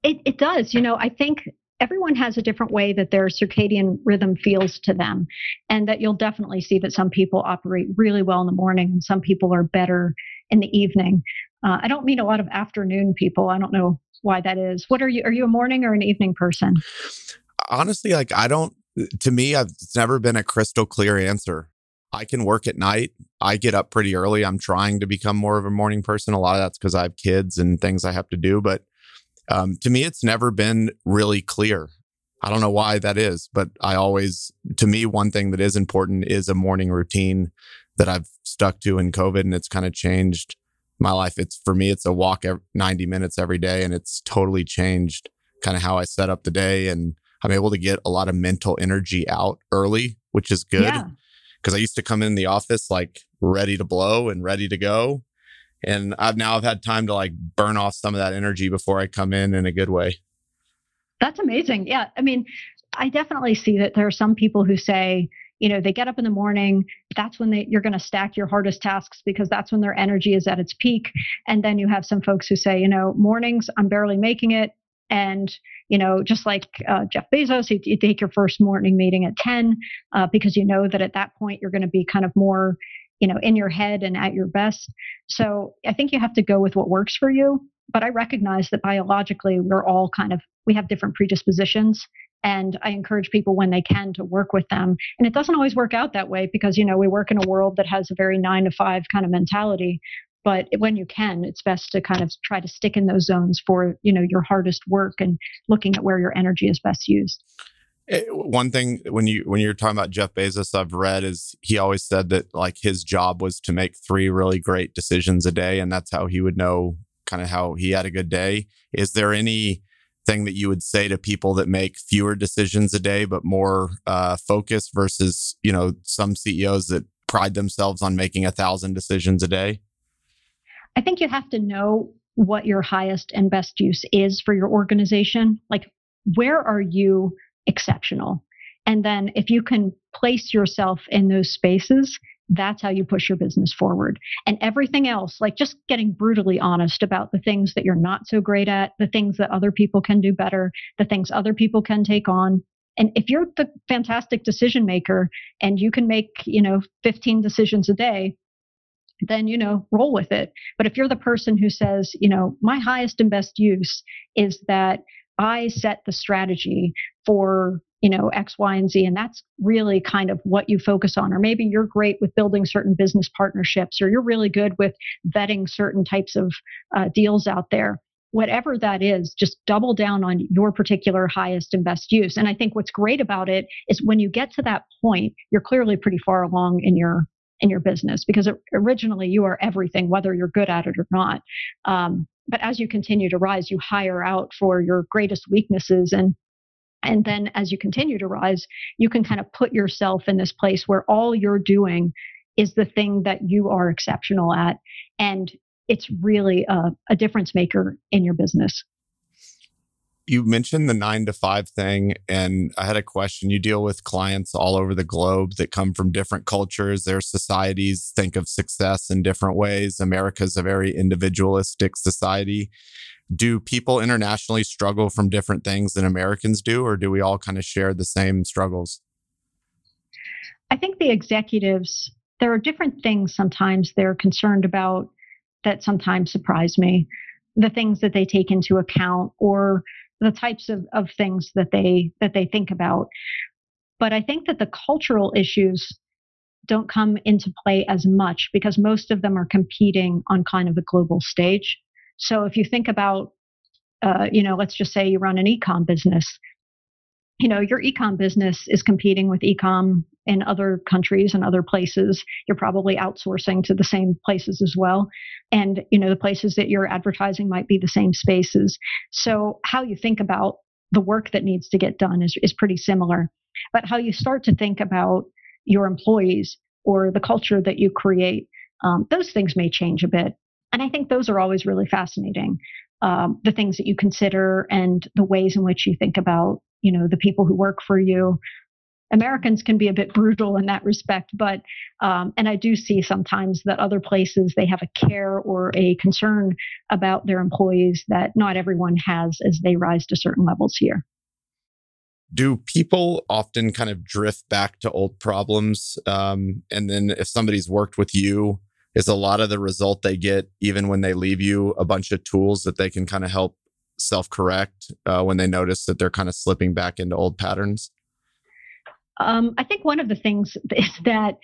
It, it does. You know i think everyone has a different way that their circadian rhythm feels to them. And that you'll definitely see that some people operate really well in the morning and some people are better in the evening. Uh, I don't meet a lot of afternoon people. I don't know why that is. What are you? Are you a morning or an evening person? Honestly, like I don't, to me, I've, it's never been a crystal clear answer. I can work at night. I get up pretty early. I'm trying to become more of a morning person. A lot of that's because I have kids and things I have to do. But um, to me, it's never been really clear. I don't know why that is, but I always, to me, one thing that is important is a morning routine that I've stuck to in COVID and it's kind of changed my life. It's for me, it's a walk every 90 minutes every day and it's totally changed kind of how I set up the day. And I'm able to get a lot of mental energy out early, which is good. Yeah. Cause I used to come in the office like ready to blow and ready to go and I've now I've had time to like burn off some of that energy before I come in in a good way. That's amazing. Yeah, I mean, I definitely see that there are some people who say, you know, they get up in the morning, that's when they, you're going to stack your hardest tasks because that's when their energy is at its peak. And then you have some folks who say, you know, mornings, I'm barely making it. And, you know, just like uh, Jeff Bezos, you, you, take your first morning meeting at 10 uh, because you know that at that point you're going to be kind of more you know in your head and at your best so i think you have to go with what works for you but i recognize that biologically we're all kind of we have different predispositions And I encourage people when they can to work with them. And it doesn't always work out that way because, you know, we work in a world that has a very nine to five kind of mentality. But when you can, it's best to kind of try to stick in those zones for, you know, your hardest work and looking at where your energy is best used. Eh, one thing when you when you're talking about Jeff Bezos, I've read is he always said that like his job was to make three really great decisions a day, and that's how he would know kind of how he had a good day. Is there any thing that you would say to people that make fewer decisions a day but more uh, focused versus you know some CEOs that pride themselves on making a thousand decisions a day? I think you have to know what your highest and best use is for your organization. Like, where are you exceptional. And then if you can place yourself in those spaces, that's how you push your business forward. And everything else, like just getting brutally honest about the things that you're not so great at, the things that other people can do better, the things other people can take on. And if you're the fantastic decision maker and you can make, you know, 15 decisions a day, then, you know, roll with it. But if you're the person who says, you know, my highest and best use is that I set the strategy for you know x y and z and that's really kind of what you focus on. Or maybe you're great with building certain business partnerships or you're really good with vetting certain types of uh, deals out there. Whatever that is just double down on your particular highest and best use. And i think what's great about it is when you get to that point you're clearly pretty far along in your in your business because originally you are everything whether you're good at it or not. Um, but as you continue to rise you hire out for your greatest weaknesses and and then as you continue to rise, you can kind of put yourself in this place where all you're doing is the thing that you are exceptional at. And it's really a, a difference maker in your business. You mentioned the nine to five thing, and I had a question. You deal with clients all over the globe that come from different cultures. Their societies think of success in different ways. America's a very individualistic society do people internationally struggle from different things than Americans do, or do we all kind of share the same struggles? I think the executives, there are different things sometimes they're concerned about that sometimes surprise me. The things that they take into account or the types of, of things that they that they think about. But I think that the cultural issues don't come into play as much because most of them are competing on kind of a global stage. So if you think about, uh, you know, let's just say you run an ecom business, you know, your ecom business is competing with ecom in other countries and other places. You're probably outsourcing to the same places as well. And, you know, the places that you're advertising might be the same spaces. So how you think about the work that needs to get done is, is pretty similar. But how you start to think about your employees or the culture that you create, um, those things may change a bit. And I think those are always really fascinating. Um, the things that you consider and the ways in which you think about, you know, the people who work for you. Americans can be a bit brutal in that respect, but um, and I do see sometimes that other places they have a care or a concern about their employees that not everyone has as they rise to certain levels here. Do people often kind of drift back to old problems, um, and then if somebody's worked with you is a lot of the result they get, even when they leave you a bunch of tools that they can kind of help self correct uh, when they notice that they're kind of slipping back into old patterns? Um, I think one of the things is that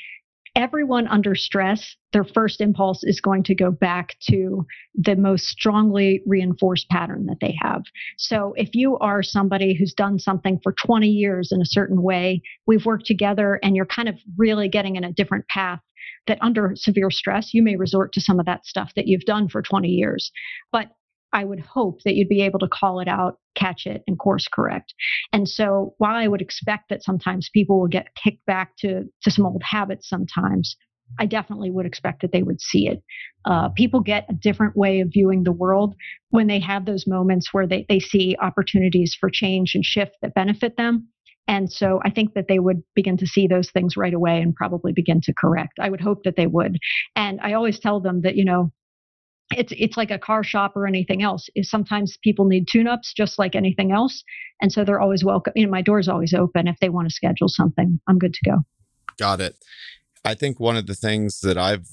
everyone under stress, their first impulse is going to go back to the most strongly reinforced pattern that they have. So if you are somebody who's done something for 20 years in a certain way, we've worked together and you're kind of really getting in a different path that under severe stress, you may resort to some of that stuff that you've done for 20 years. But I would hope that you'd be able to call it out, catch it, and course correct. And so while I would expect that sometimes people will get kicked back to, to some old habits sometimes, I definitely would expect that they would see it. Uh, people get a different way of viewing the world when they have those moments where they, they see opportunities for change and shift that benefit them. And so I think that they would begin to see those things right away and probably begin to correct. I would hope that they would. And I always tell them that, you know, it's it's like a car shop or anything else. Sometimes people need tune-ups just like anything else. And so they're always welcome. You know, my door's always open. If they want to schedule something, I'm good to go. Got it. I think one of the things that I've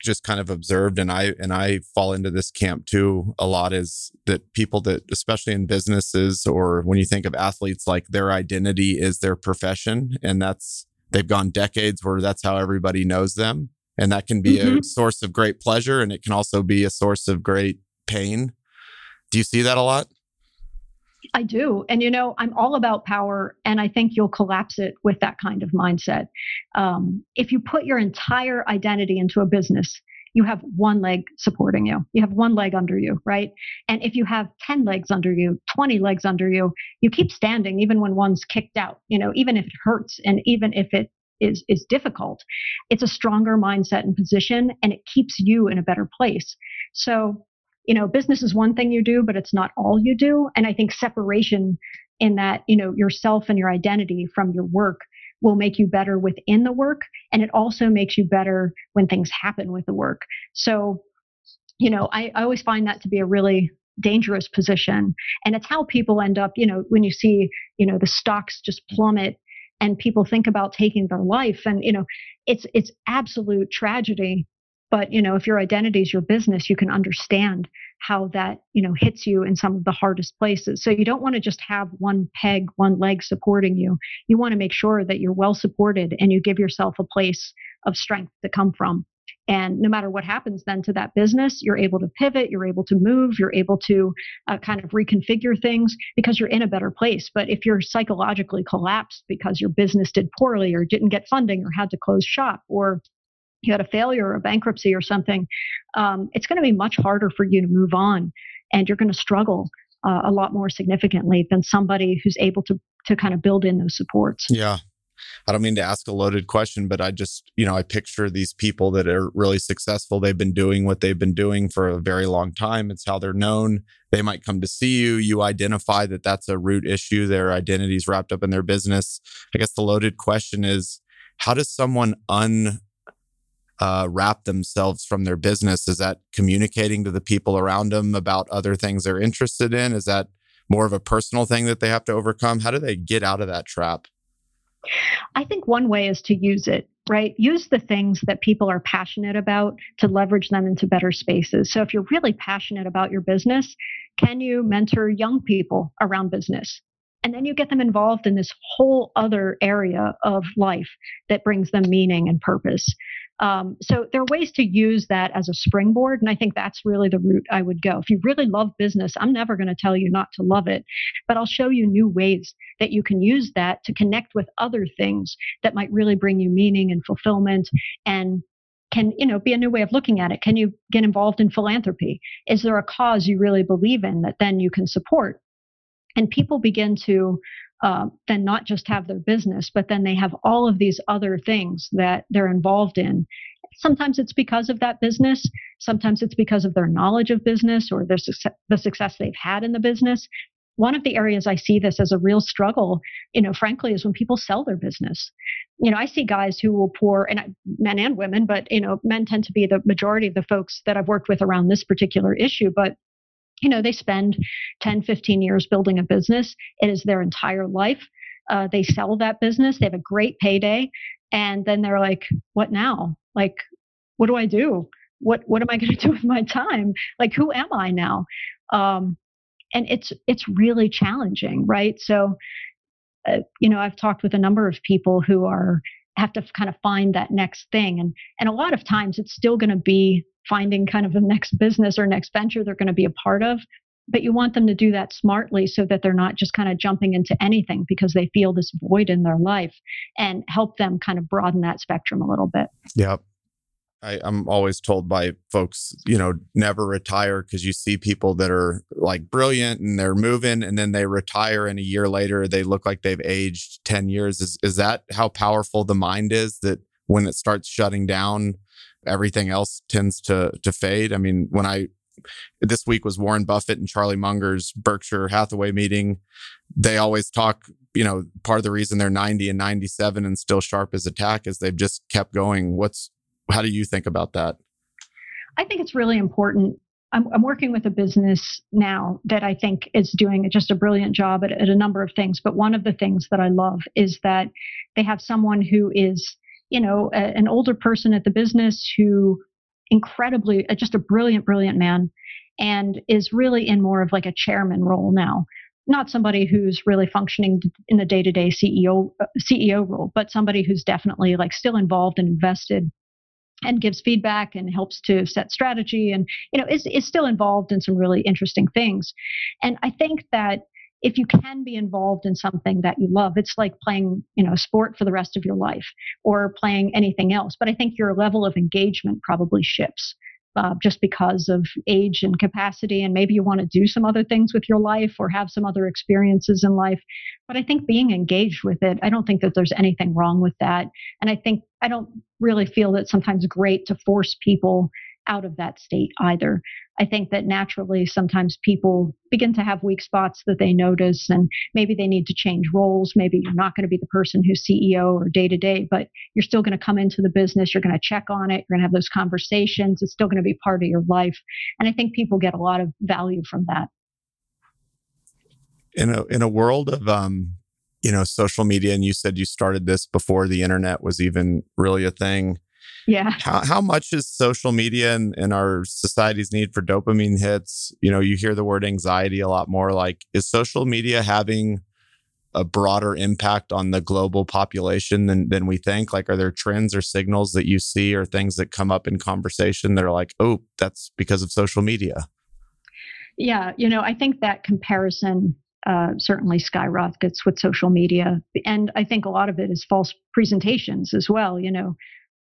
just kind of observed and I and I fall into this camp too a lot is that people that especially in businesses or when you think of athletes like their identity is their profession and that's they've gone decades where that's how everybody knows them and that can be mm-hmm. a source of great pleasure and it can also be a source of great pain. Do you see that a lot? I do. And, you know, I'm all about power, and I think you'll collapse it with that kind of mindset. Um, if you put your entire identity into a business, you have one leg supporting you. You have one leg under you, right? And if you have 10 legs under you, 20 legs under you, you keep standing even when one's kicked out, you know, even if it hurts and even if it is is difficult. It's a stronger mindset and position and it keeps you in a better place. So you know, business is one thing you do, but it's not all you do. And I think separation in that, you know, yourself and your identity from your work will make you better within the work. And it also makes you better when things happen with the work. So, you know, I, I always find that to be a really dangerous position. And it's how people end up, you know, when you see, you know, the stocks just plummet and people think about taking their life and you know it's it's absolute tragedy. But you know if your identity is your business you can understand how that you know hits you in some of the hardest places. So you don't want to just have one peg one leg supporting you. You want to make sure that you're well supported and you give yourself a place of strength to come from and no matter what happens then to that business you're able to pivot you're able to move you're able to uh, kind of reconfigure things because you're in a better place but if you're psychologically collapsed because your business did poorly or didn't get funding or had to close shop or you had a failure or a bankruptcy or something, um, it's going to be much harder for you to move on, and you're going to struggle uh, a lot more significantly than somebody who's able to to kind of build in those supports. Yeah. I don't mean to ask a loaded question, but I just, you know, I picture these people that are really successful. They've been doing what they've been doing for a very long time. It's how they're known. They might come to see you. You identify that that's a root issue. Their identity is wrapped up in their business. I guess the loaded question is how does someone un uh, wrap themselves from their business? Is that communicating to the people around them about other things they're interested in? Is that more of a personal thing that they have to overcome? How do they get out of that trap? I think one way is to use it, right? Use the things that people are passionate about to leverage them into better spaces. So if you're really passionate about your business, can you mentor young people around business? And then you get them involved in this whole other area of life that brings them meaning and purpose. Um, so there are ways to use that as a springboard. And I think that's really the route I would go. If you really love business, I'm never going to tell you not to love it, but I'll show you new ways that you can use that to connect with other things that might really bring you meaning and fulfillment and can you know be a new way of looking at it can you get involved in philanthropy is there a cause you really believe in that then you can support and people begin to uh, then not just have their business, but then they have all of these other things that they're involved in. Sometimes it's because of that business. Sometimes it's because of their knowledge of business or their success, the success they've had in the business. One of the areas I see this as a real struggle, you know, frankly, is when people sell their business. You know, I see guys who will pour, and men and women, but you know, men tend to be the majority of the folks that I've worked with around this particular issue. But you know, they spend 10, 15 years building a business. It is their entire life. Uh, they sell that business. They have a great payday. And then they're like, what now? Like, what do I do? What, what am I going to do with my time? Like, who am I now? Um, and it's, it's really challenging, right? So, uh, you know, I've talked with a number of people who are, have to kind of find that next thing. And, and a lot of times it's still going to be finding kind of the next business or next venture they're going to be a part of. But you want them to do that smartly so that they're not just kind of jumping into anything because they feel this void in their life and help them kind of broaden that spectrum a little bit. Yep. I, am always told by folks, you know, never retire because you see people that are like brilliant and they're moving and then they retire and a year later they look like they've aged 10 years. Is is that how powerful the mind is that when it starts shutting down, everything else tends to to fade. I mean, when I this week was Warren Buffett and Charlie Munger's Berkshire Hathaway meeting. They always talk, you know, part of the reason they're 90 and 97 and still sharp as a tack is they've just kept going. What's how do you think about that? I think it's really important. I'm, I'm working with a business now that I think is doing just a brilliant job at, at a number of things. But one of the things that I love is that they have someone who is you know, a, an older person at the business who incredibly, uh, just a brilliant, brilliant man, and is really in more of like a chairman role now. Not somebody who's really functioning in the day-to-day CEO uh, CEO role, but somebody who's definitely like still involved and invested and gives feedback and helps to set strategy and you know is, is still involved in some really interesting things and i think that if you can be involved in something that you love it's like playing you know sport for the rest of your life or playing anything else but i think your level of engagement probably shifts uh, just because of age and capacity. And maybe you want to do some other things with your life or have some other experiences in life. But I think being engaged with it, I don't think that there's anything wrong with that. And I think I don't really feel that sometimes great to force people out of that state either. I think that naturally sometimes people begin to have weak spots that they notice and maybe they need to change roles. Maybe you're not going to be the person who's CEO or day to day, but you're still going to come into the business. You're going to check on it. You're going to have those conversations. It's still going to be part of your life. And I think people get a lot of value from that. In a, in a world of, um, you know, social media, and you said you started this before the internet was even really a thing yeah. How, how much is social media and, and our society's need for dopamine hits? You know, you hear the word anxiety a lot more. Like, is social media having a broader impact on the global population than, than we think? Like, are there trends or signals that you see or things that come up in conversation that are like, oh, that's because of social media? Yeah. You know, I think that comparison uh, certainly skyrockets with social media. And I think a lot of it is false presentations as well. You know,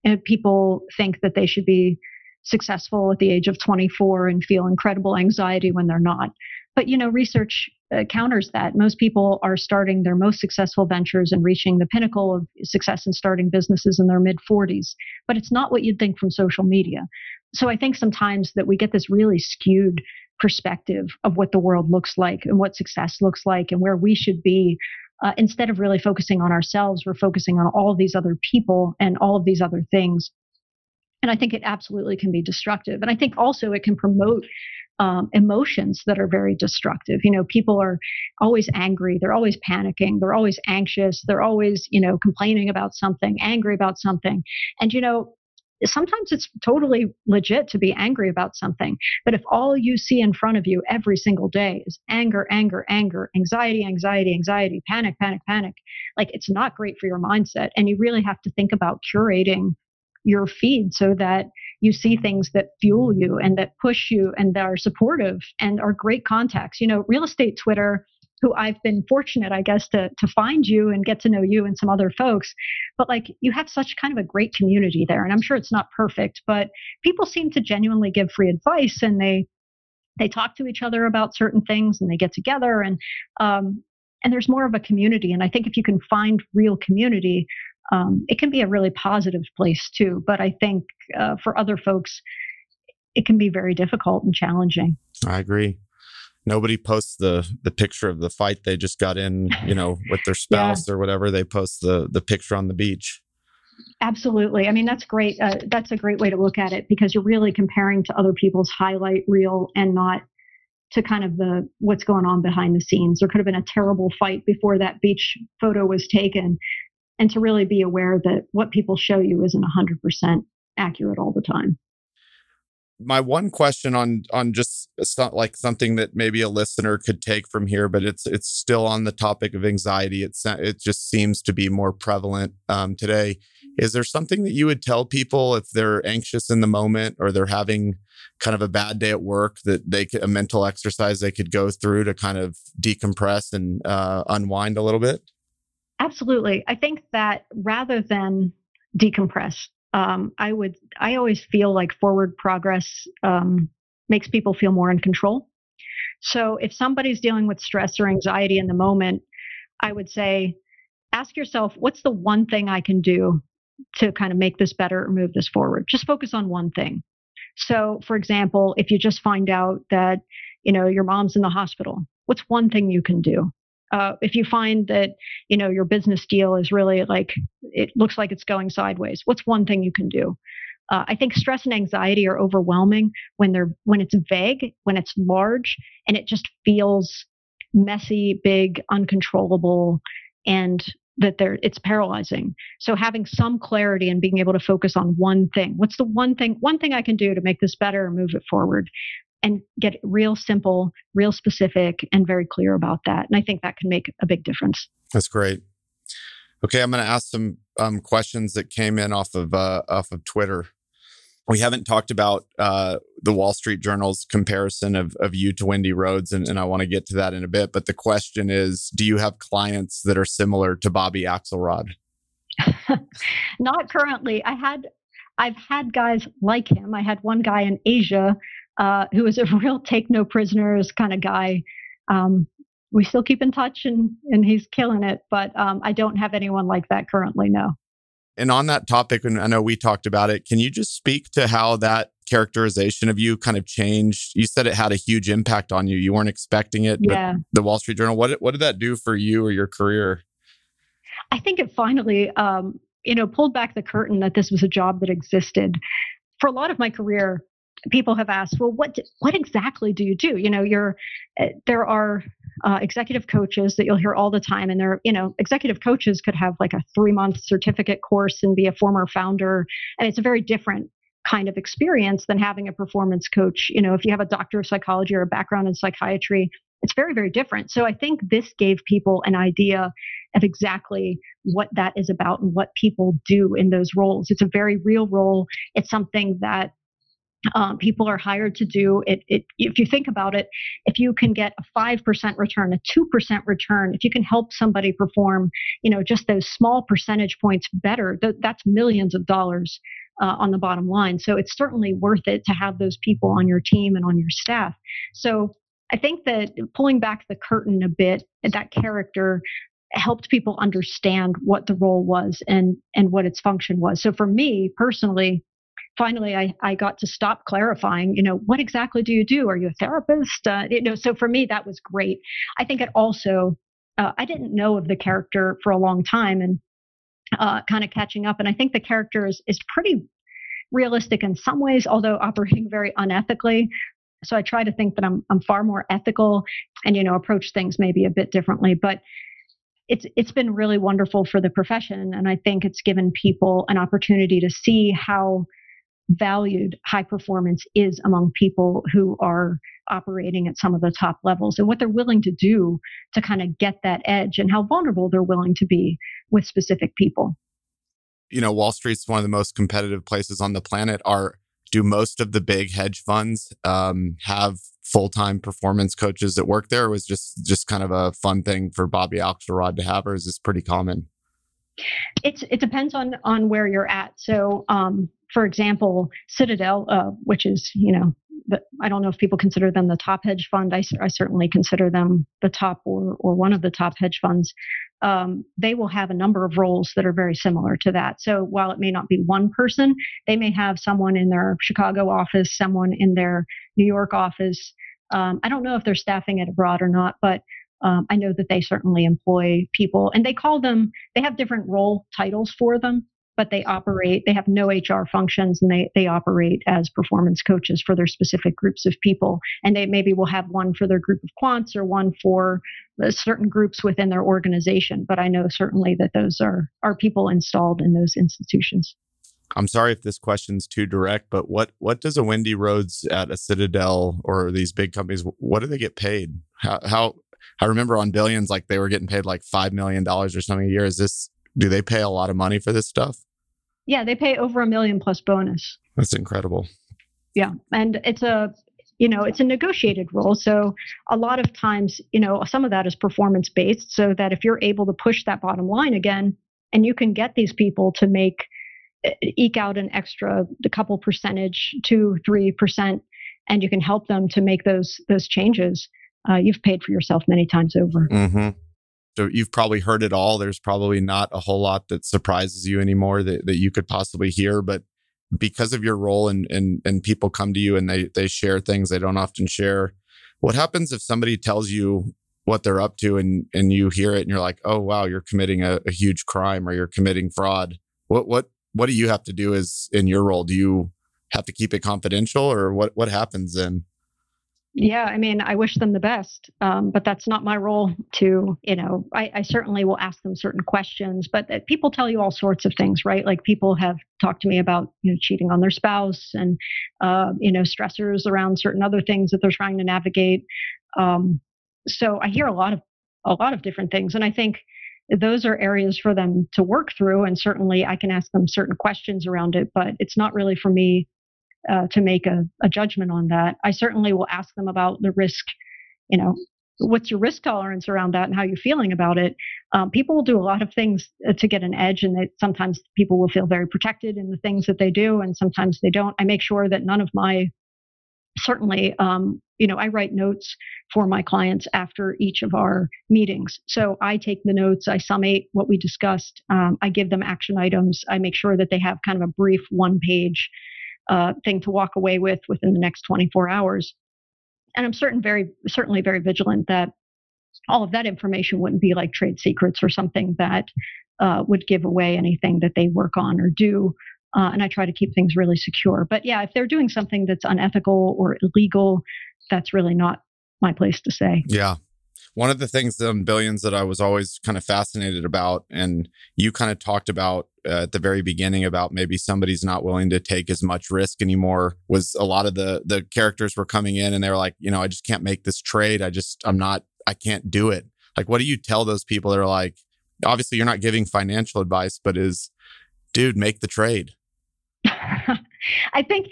and people think that they should be successful at the age of 24 and feel incredible anxiety when they're not. But you know, research uh, counters that. Most people are starting their most successful ventures and reaching the pinnacle of success in starting businesses in their mid 40s. But it's not what you'd think from social media. So I think sometimes that we get this really skewed perspective of what the world looks like and what success looks like and where we should be uh, instead of really focusing on ourselves, we're focusing on all of these other people and all of these other things. And I think it absolutely can be destructive. And I think also it can promote um, emotions that are very destructive. You know, people are always angry. They're always panicking. They're always anxious. They're always, you know, complaining about something, angry about something. And, you know, sometimes it's totally legit to be angry about something. But if all you see in front of you every single day is anger, anger, anger, anxiety, anxiety, anxiety, panic, panic, panic, like it's not great for your mindset. And you really have to think about curating your feed so that you see things that fuel you and that push you and that are supportive and are great contacts. You know, real estate Twitter who I've been fortunate, I guess, to to find you and get to know you and some other folks. But like you have such kind of a great community there, and I'm sure it's not perfect, but people seem to genuinely give free advice and they they talk to each other about certain things and they get together and um, and there's more of a community. And I think if you can find real community, um, it can be a really positive place too. But I think uh, for other folks, it can be very difficult and challenging. I agree nobody posts the the picture of the fight they just got in you know with their spouse yeah. or whatever. They post the the picture on the beach. Absolutely. I mean that's great uh, that's a great way to look at it because you're really comparing to other people's highlight reel and not to kind of the what's going on behind the scenes. There could have been a terrible fight before that beach photo was taken. And to really be aware that what people show you isn't 100% accurate all the time my one question on on just like something that maybe a listener could take from here, but it's it's still on the topic of anxiety. It's it just seems to be more prevalent um, today. Is there something that you would tell people if they're anxious in the moment or they're having kind of a bad day at work that they could, a mental exercise they could go through to kind of decompress and uh, unwind a little bit? Absolutely. I think that rather than decompress, um, I would I always feel like forward progress um, makes people feel more in control. So if somebody's dealing with stress or anxiety in the moment, I would say, ask yourself, what's the one thing I can do to kind of make this better or move this forward? Just focus on one thing. So, for example, if you just find out that you know your mom's in the hospital, what's one thing you can do? Uh, if you find that you know your business deal is really like it looks like it's going sideways what's one thing you can do? Uh, i think stress and anxiety are overwhelming when they're when it's vague when it's large and it just feels messy big uncontrollable and that they're it's paralyzing. So having some clarity and being able to focus on one thing what's the one thing one thing i can do to make this better and move it forward and get real simple real specific and very clear about that and i think that can make a big difference that's great okay i'm going to ask some um, questions that came in off of uh, off of twitter we haven't talked about uh, the Wall Street Journal's comparison of, of you to Wendy Rhoades, and, and I want to get to that in a bit. But the question is do you have clients that are similar to Bobby Axelrod? Not currently. I had, I've had guys like him. I had one guy in Asia uh, who was a real take no prisoners kind of guy. Um, we still keep in touch and, and he's killing it, but um, I don't have anyone like that currently, no. And on that topic, and I know we talked about it, can you just speak to how that characterization of you kind of changed? You said it had a huge impact on you. You weren't expecting it. Yeah. the Wall Street Journal, what, what did that do for you or your career? I think it finally, um, you know, pulled back the curtain that this was a job that existed. For a lot of my career, people have asked, well, what what exactly do you do? You know, you're uh, there are uh, executive coaches that you'll hear all the time, and they're you know, executive coaches could have like a three month certificate course and be a former founder, and it's a very different kind of experience than having a performance coach. You know, if you have a doctor of psychology or a background in psychiatry, it's very very different. So I think this gave people an idea of exactly what that is about and what people do in those roles. It's a very real role. It's something that um, people are hired to do it, it, if you think about it if you can get a 5% return a 2% return if you can help somebody perform you know just those small percentage points better th- that's millions of dollars uh, on the bottom line. So it's certainly worth it to have those people on your team and on your staff. So i think that pulling back the curtain a bit that character helped people understand what the role was and and what its function was. So for me personally finally I, I got to stop clarifying you know what exactly do you do? Are you a therapist? Uh, you know so for me that was great. I think it also uh, i didn't know of the character for a long time and uh, kind of catching up and i think the character is, is pretty realistic in some ways although operating very unethically. So i try to think that i'm, I'm far more ethical and you know approach things maybe a bit differently but it's it's been really wonderful for the profession and i think it's given people an opportunity to see how valued high performance is among people who are operating at some of the top levels and what they're willing to do to kind of get that edge and how vulnerable they're willing to be with specific people. You know, Wall Street's one of the most competitive places on the planet. Are do most of the big hedge funds um, have full-time performance coaches that work there? Or was just just kind of a fun thing for Bobby Axelrod to have, or is this pretty common? It's it depends on on where you're at. So um, for example, Citadel, uh, which is, you know, the, I don't know if people consider them the top hedge fund. I, I certainly consider them the top or, or one of the top hedge funds. Um, they will have a number of roles that are very similar to that. So while it may not be one person, they may have someone in their Chicago office, someone in their New York office. Um, I don't know if they're staffing it abroad or not, but um, I know that they certainly employ people and they call them, they have different role titles for them but they operate, they have no HR functions and they, they operate as performance coaches for their specific groups of people. And they maybe will have one for their group of quants or one for certain groups within their organization. But I know certainly that those are, are people installed in those institutions. I'm sorry if this question's too direct, but what what does a Wendy Rhoades at a Citadel or these big companies? What do they get paid? How how I remember on Billions, like they were getting paid like five million dollars or something a year. Is this do they pay a lot of money for this stuff? Yeah, they pay over a million plus bonus. That's incredible. Yeah, and it's a you know it's a negotiated role so a lot of times you know some of that is performance based so that if you're able to push that bottom line again and you can get these people to make eh, eke out an extra a couple percentage two three percent and you can help them to make those those changes uh, you've paid for yourself many times over mm-hmm. So you've probably heard it all. There's probably not a whole lot that surprises you anymore that, that you could possibly hear, but because of your role and and and people come to you and they they share things they don't often share. What happens if somebody tells you what they're up to and and you hear it and you're like, oh wow, you're committing a, a huge crime or you're committing fraud? What what what do you have to do as in your role? Do you have to keep it confidential or what what happens then? Yeah, I mean, I wish them the best, um, but that's not my role to, you know, I, I certainly will ask them certain questions, but people tell you all sorts of things, right? Like people have talked to me about, you know, cheating on their spouse and, uh, you know, stressors around certain other things that they're trying to navigate. Um, so I hear a lot of, a lot of different things. And I think those are areas for them to work through. And certainly I can ask them certain questions around it, but it's not really for me uh, to make a, a judgment on that. I certainly will ask them about the risk, you know, what's your risk tolerance around that and how you're feeling about it. Um, people will do a lot of things uh, to get an edge, and that sometimes people will feel very protected in the things that they do, and sometimes they don't. I make sure that none of my certainly, um, you know, I write notes for my clients after each of our meetings. So I take the notes, I summate what we discussed, um, I give them action items, I make sure that they have kind of a brief one page uh, thing to walk away with within the next 24 hours. And I'm certain, very certainly, very vigilant that all of that information wouldn't be like trade secrets or something that uh, would give away anything that they work on or do. Uh, and I try to keep things really secure. But yeah, if they're doing something that's unethical or illegal, that's really not my place to say. Yeah. One of the things in billions that I was always kind of fascinated about, and you kind of talked about uh, at the very beginning about maybe somebody's not willing to take as much risk anymore, was a lot of the the characters were coming in and they were like, you know, I just can't make this trade. I just I'm not I can't do it. Like, what do you tell those people that are like, obviously you're not giving financial advice, but is, dude, make the trade. I think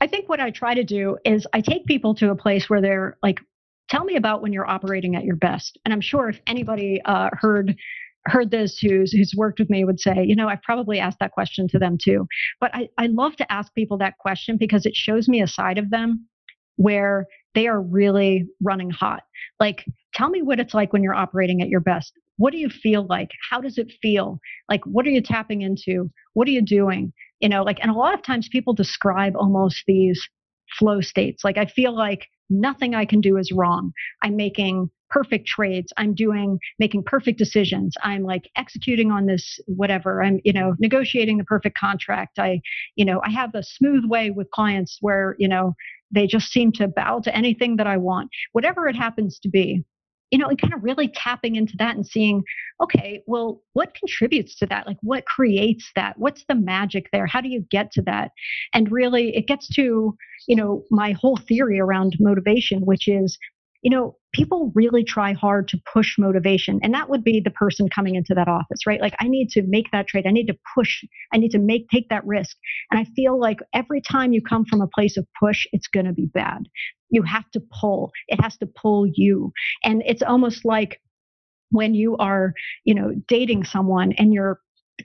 I think what I try to do is I take people to a place where they're like tell me about when you're operating at your best. And I'm sure if anybody uh, heard heard this who's who's worked with me would say, you know, I've probably asked that question to them too. But I, I love to ask people that question because it shows me a side of them where they are really running hot. Like, tell me what it's like when you're operating at your best. What do you feel like? How does it feel? Like, what are you tapping into? What are you doing? You know, like, and a lot of times people describe almost these flow states. Like, I feel like nothing I can do is wrong. I'm making perfect trades. I'm doing, making perfect decisions. I'm like executing on this, whatever. I'm, you know, negotiating the perfect contract. I, you know, I have a smooth way with clients where, you know, they just seem to bow to anything that I want, whatever it happens to be you know, and kind of really tapping into that and seeing, okay, well, what contributes to that? Like, what creates that? What's the magic there? How do you get to that? And really, it gets to, you know, my whole theory around motivation, which is you know, people really try hard to push motivation. And that would be the person coming into that office, right? Like I need to make that trade. I need to push. I need to make, take that risk. And I feel like every time you come from a place of push, it's going to be bad. You have to pull. It has to pull you. And it's almost like when you are, you know, dating someone and you're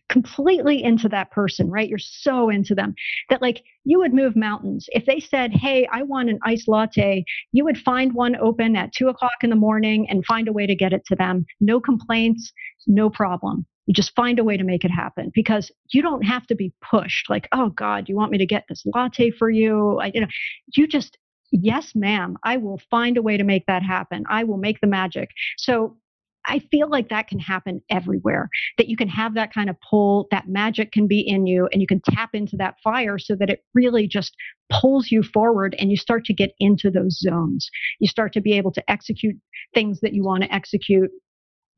completely into that person, right? You're so into them that like you would move mountains. If they said, Hey, I want an iced latte, you would find one open at two o'clock in the morning and find a way to get it to them. No complaints, no problem. You just find a way to make it happen because you don't have to be pushed like, Oh God, you want me to get this latte for you? I, you know, you just, yes, ma'am, I will find a way to make that happen. I will make the magic. So I feel like that can happen everywhere, that you can have that kind of pull, that magic can be in you, and you can tap into that fire so that it really just pulls you forward and you start to get into those zones. You start to be able to execute things that you want to execute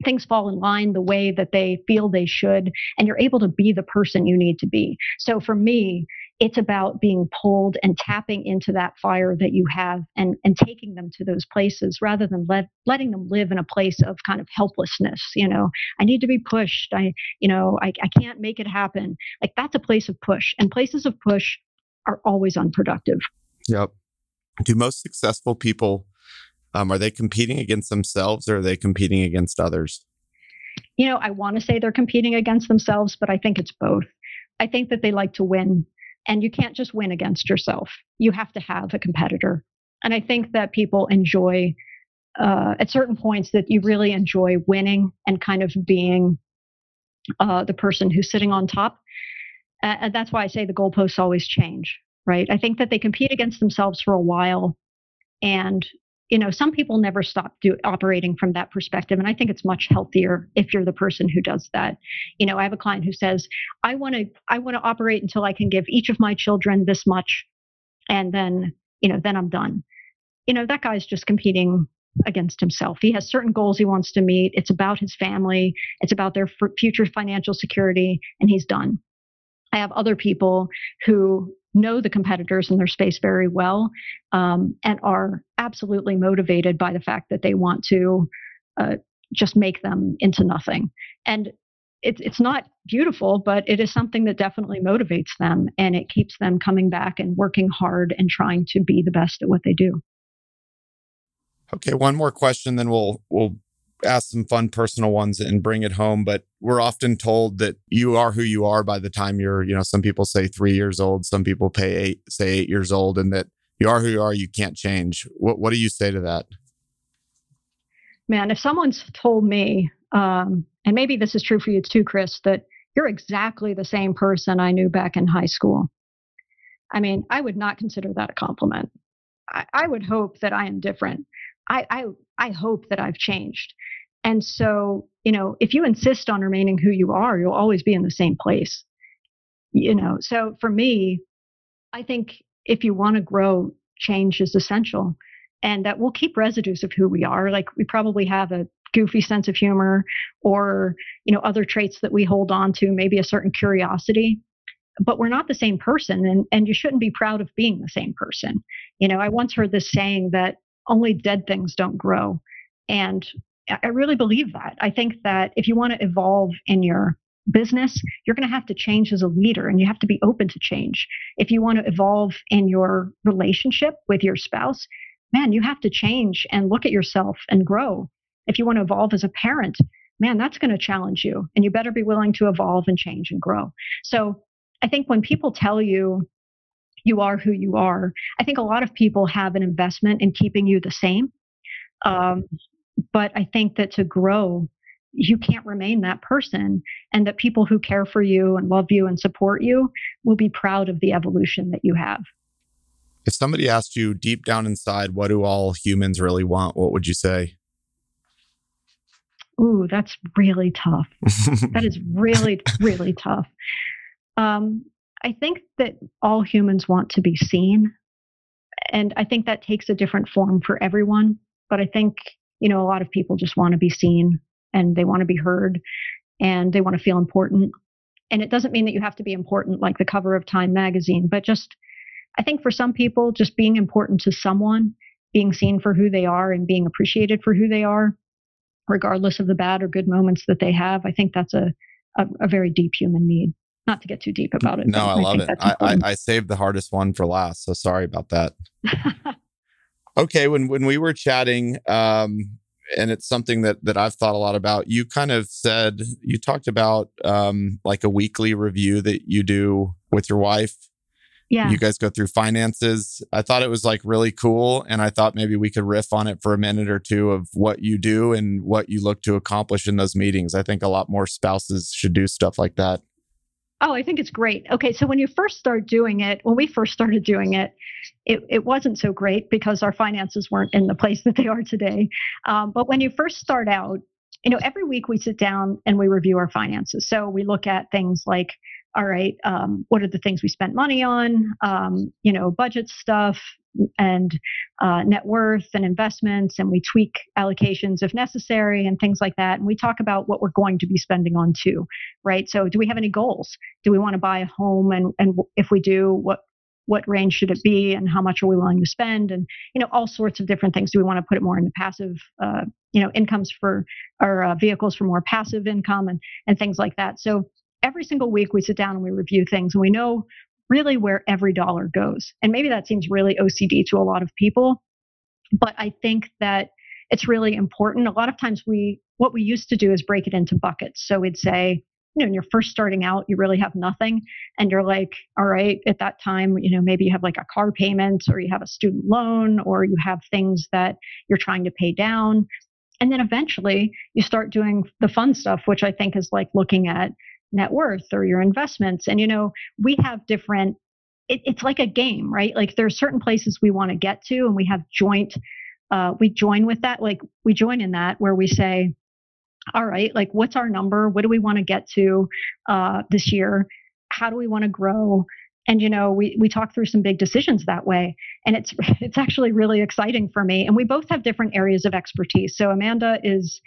things fall in line the way that they feel they should and you're able to be the person you need to be so for me it's about being pulled and tapping into that fire that you have and, and taking them to those places rather than let, letting them live in a place of kind of helplessness. You know, I need to be pushed. I, you know, I, I can't make it happen. Like that's a place of push and places of push are always unproductive. Yep. Do most successful people, um, are they competing against themselves or are they competing against others? You know, I want to say they're competing against themselves, but I think it's both. I think that they like to win and you can't just win against yourself. You have to have a competitor. And I think that people enjoy, uh, at certain points, that you really enjoy winning and kind of being uh, the person who's sitting on top. Uh, and that's why I say the goalposts always change, right? I think that they compete against themselves for a while and you know, some people never stop do, operating from that perspective. And I think it's much healthier if you're the person who does that. You know, I have a client who says, I want to, I want to operate until I can give each of my children this much. And then, you know, then I'm done. you know, that guy's just competing against himself. He has certain goals he wants to meet. It's about his family, it's about their future financial security, and he's done. I have other people who know the competitors in their space very well um, and are absolutely motivated by the fact that they want to uh, just make them into nothing. And it, it's not beautiful, but it is something that definitely motivates them and it keeps them coming back and working hard and trying to be the best at what they do. Okay, one more question, then we'll we'll ask some fun personal ones and bring it home. But we're often told that you are who you are by the time you're, you know, some people say three years old, some people pay eight, say eight years old, and that you are who you are, you can't change. What what do you say to that? Man, if someone's told me, um, and maybe this is true for you too, Chris, that you're exactly the same person I knew back in high school. I mean, I would not consider that a compliment. I, I would hope that I am different. I, I I hope that I've changed. And so, you know, if you insist on remaining who you are, you'll always be in the same place. You know, so for me, I think if you want to grow, change is essential. And that we'll keep residues of who we are. Like we probably have a goofy sense of humor or, you know, other traits that we hold on to, maybe a certain curiosity but we're not the same person and, and you shouldn't be proud of being the same person you know i once heard this saying that only dead things don't grow. And I really believe that. I think that if you want to evolve in your business, you're going to have to change as a leader and you have to be open to change. If you want to evolve in your relationship with your spouse, man, you have to change and look at yourself and grow. If you want to evolve as a parent, man, that's going to challenge you and you better be willing to evolve and change and grow. So I think when people tell you you are who you are. I think a lot of people have an investment in keeping you the same. Um, but I think that to grow, you can't remain that person, and that people who care for you and love you and support you will be proud of the evolution that you have. If somebody asked you deep down inside, what do all humans really want? What would you say? Ooh, that's really tough. that is really, really tough. Um, I think that all humans want to be seen. And I think that takes a different form for everyone. But I think, you know, a lot of people just want to be seen and they want to be heard and they want to feel important. And it doesn't mean that you have to be important like the cover of Time magazine, but just, I think for some people, just being important to someone, being seen for who they are and being appreciated for who they are, regardless of the bad or good moments that they have, I think that's a, a, a very deep human need not to get too deep about it. No, I, I love it. I, I, I, saved the hardest one for last, so sorry about that. okay, when when we were chatting, um, and it's something that that I've thought a lot about. You kind of said you talked about um, like a weekly review that you do with your wife. Yeah. You guys go through finances. I thought it was like really cool. And I thought maybe we could riff on it for a minute or two of what you do and what you look to accomplish in those meetings. I think a lot more spouses should do stuff like that. Oh, I think it's great. Okay, so when you first start doing it, when we first started doing it, it, it wasn't so great because our finances weren't in the place that they are today. Um, but when you first start out, you know, every week we sit down and we review our finances. So we look at things like, all right, um, what are the things we spent money on? Um, you know, budget stuff, and uh, net worth and investments, and we tweak allocations if necessary and things like that. And we talk about what we're going to be spending on too, right? So, do we have any goals? Do we want to buy a home? And, and if we do, what what range should it be and how much are we willing to spend and you know all sorts of different things do we want to put it more into passive uh, you know incomes for our uh, vehicles for more passive income and and things like that so every single week we sit down and we review things and we know really where every dollar goes. And maybe that seems really OCD to a lot of people, but I think that it's really important. A lot of times we what we used to do is break it into buckets. So we'd say, you know, when you're first starting out, you really have nothing. And you're like, all right, at that time, you know, maybe you have like a car payment or you have a student loan or you have things that you're trying to pay down. And then eventually you start doing the fun stuff, which I think is like looking at net worth or your investments. And, you know, we have different, it, it's like a game, right? Like there are certain places we want to get to and we have joint, uh, we join with that. Like we join in that where we say, all right, like what's our number? What do we want to get to uh, this year? How do we want to grow? and you know we we talk through some big decisions that way and it's it's actually really exciting for me and we both have different areas of expertise so amanda is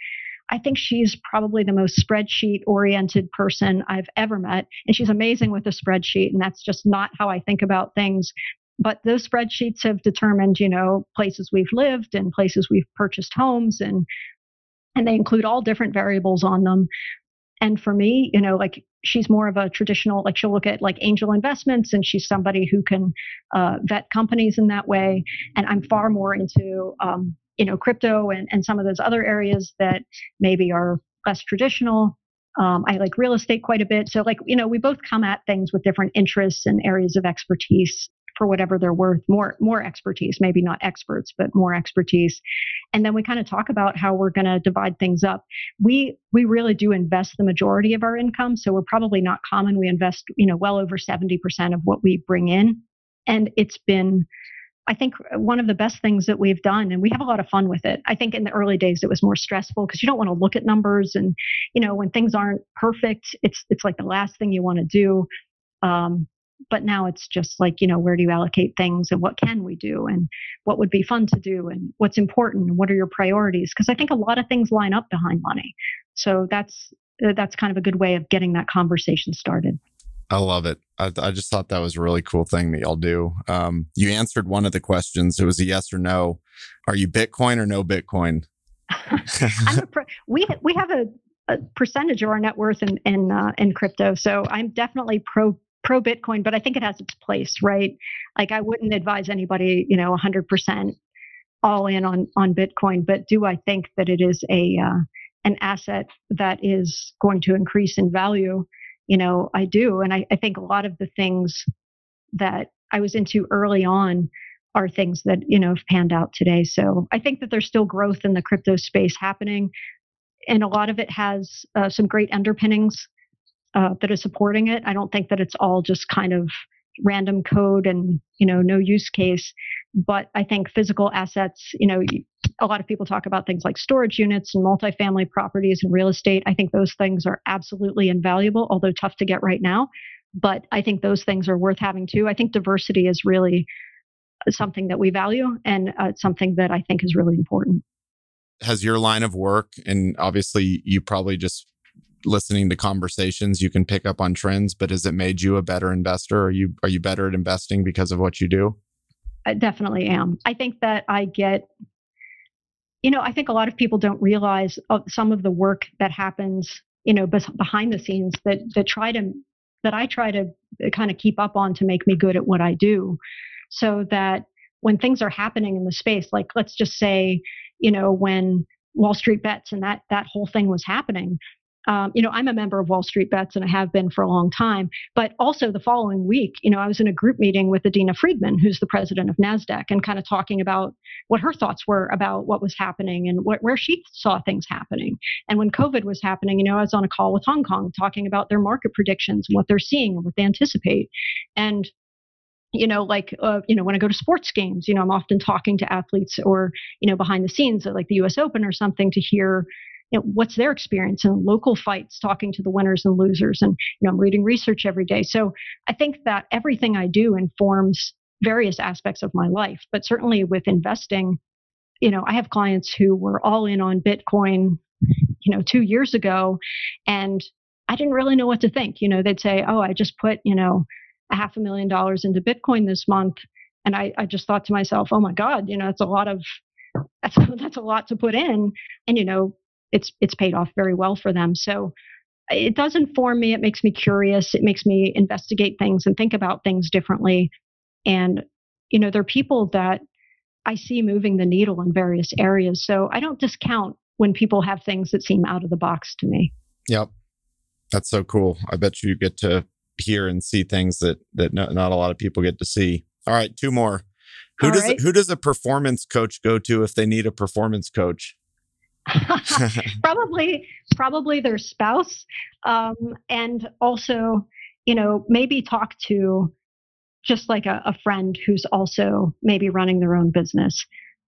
i think she's probably the most spreadsheet oriented person i've ever met and she's amazing with a spreadsheet and that's just not how i think about things but those spreadsheets have determined you know places we've lived and places we've purchased homes and and they include all different variables on them and for me, you know, like she's more of a traditional, like she'll look at like angel investments and she's somebody who can uh, vet companies in that way. And I'm far more into, um, you know, crypto and, and some of those other areas that maybe are less traditional. Um, I like real estate quite a bit. So, like, you know, we both come at things with different interests and areas of expertise for whatever they're worth. More more expertise maybe not experts but more expertise. And then we kind of talk about how we're going to divide things up. We we really do invest the majority of our income so we're probably not common. We invest you know well over 70% of what we bring in. And it's been I think one of the best things that we've done, and we have a lot of fun with it. I think in the early days it was more stressful because you don't want to look at numbers, and you know when things aren't perfect, it's it's like the last thing you want to do. Um, but now it's just like you know where do you allocate things and what can we do and what would be fun to do and what's important and what are your priorities because i think a lot of things line up behind money so that's uh, that's kind of a good way of getting that conversation started I love it. I, I, just thought that was a really cool thing that y'all do. Um, you answered one of the questions. It was a yes or no. Are you Bitcoin or no Bitcoin? we we have a, a, percentage of our net worth in in, uh, in crypto, so I'm definitely pro pro Bitcoin, but I think it has its place, right? Like I wouldn't advise anybody, you know, 100% all in on on Bitcoin, but do I think that it is a uh, an asset that is going to increase in value? You know, I do, and I, I think a lot of the things that I was into early on are things that you know have panned out today. So I think that there's still growth in the crypto space happening, and a lot of it has uh, some great underpinnings uh, that is supporting it. I don't think that it's all just kind of random code and you know no use case but i think physical assets you know a lot of people talk about things like storage units and multifamily properties and real estate. I think those things are absolutely invaluable although tough to get right now. But i think those things are worth having too. I think diversity is really something that we value and uh, something that i think is really important. Has your line of work and obviously you probably just listening to conversations you can pick up on trends but has it made you a better investor? Are you are you better at investing because of what you do? I definitely am. I think that i get you know i think a lot of people don't realize some of the work that happens you know behind the scenes that that try to that i try to uh, kind of keep up on to make me good at what i do. So that when things are happening in the space like let's just say you know when wall street bets and that that whole thing was happening um, you know, I'm a member of Wall Street Bets and I have been for a long time. But also the following week, you know, I was in a group meeting with Adena Friedman, who's the president of NASDAQ, and kind of talking about what her thoughts were about what was happening and what, where she saw things happening. And when COVID was happening, you know, I was on a call with Hong Kong talking about their market predictions and what they're seeing and what they anticipate. And you know like uh, you know when i go to sports games you know i'm often talking to athletes or you know behind the scenes at like the us open or something to hear you know, what's their experience in local fights, talking to the winners and losers. And, you know, I'm reading research every day. So I think that everything I do informs various aspects of my life, but certainly with investing, you know, I have clients who were all in on Bitcoin, you know, two years ago, and I didn't really know what to think. You know, they'd say, oh, I just put, you know, a half a million dollars into Bitcoin this month. And I, I just thought to myself, oh my God, you know, that's a lot of that's that's a lot to put in. And you know, it's it's paid off very well for them. So it does inform me. It makes me curious. It makes me investigate things and think about things differently. And you know, there are people that I see moving the needle in various areas. So I don't discount when people have things that seem out of the box to me. Yep. That's so cool. I bet you get to hear and see things that that not, not a lot of people get to see. All right, two more. Who All does right. who does a performance coach go to if they need a performance coach? probably probably their spouse um, and also you know maybe talk to just like a, a, friend who's also maybe running their own business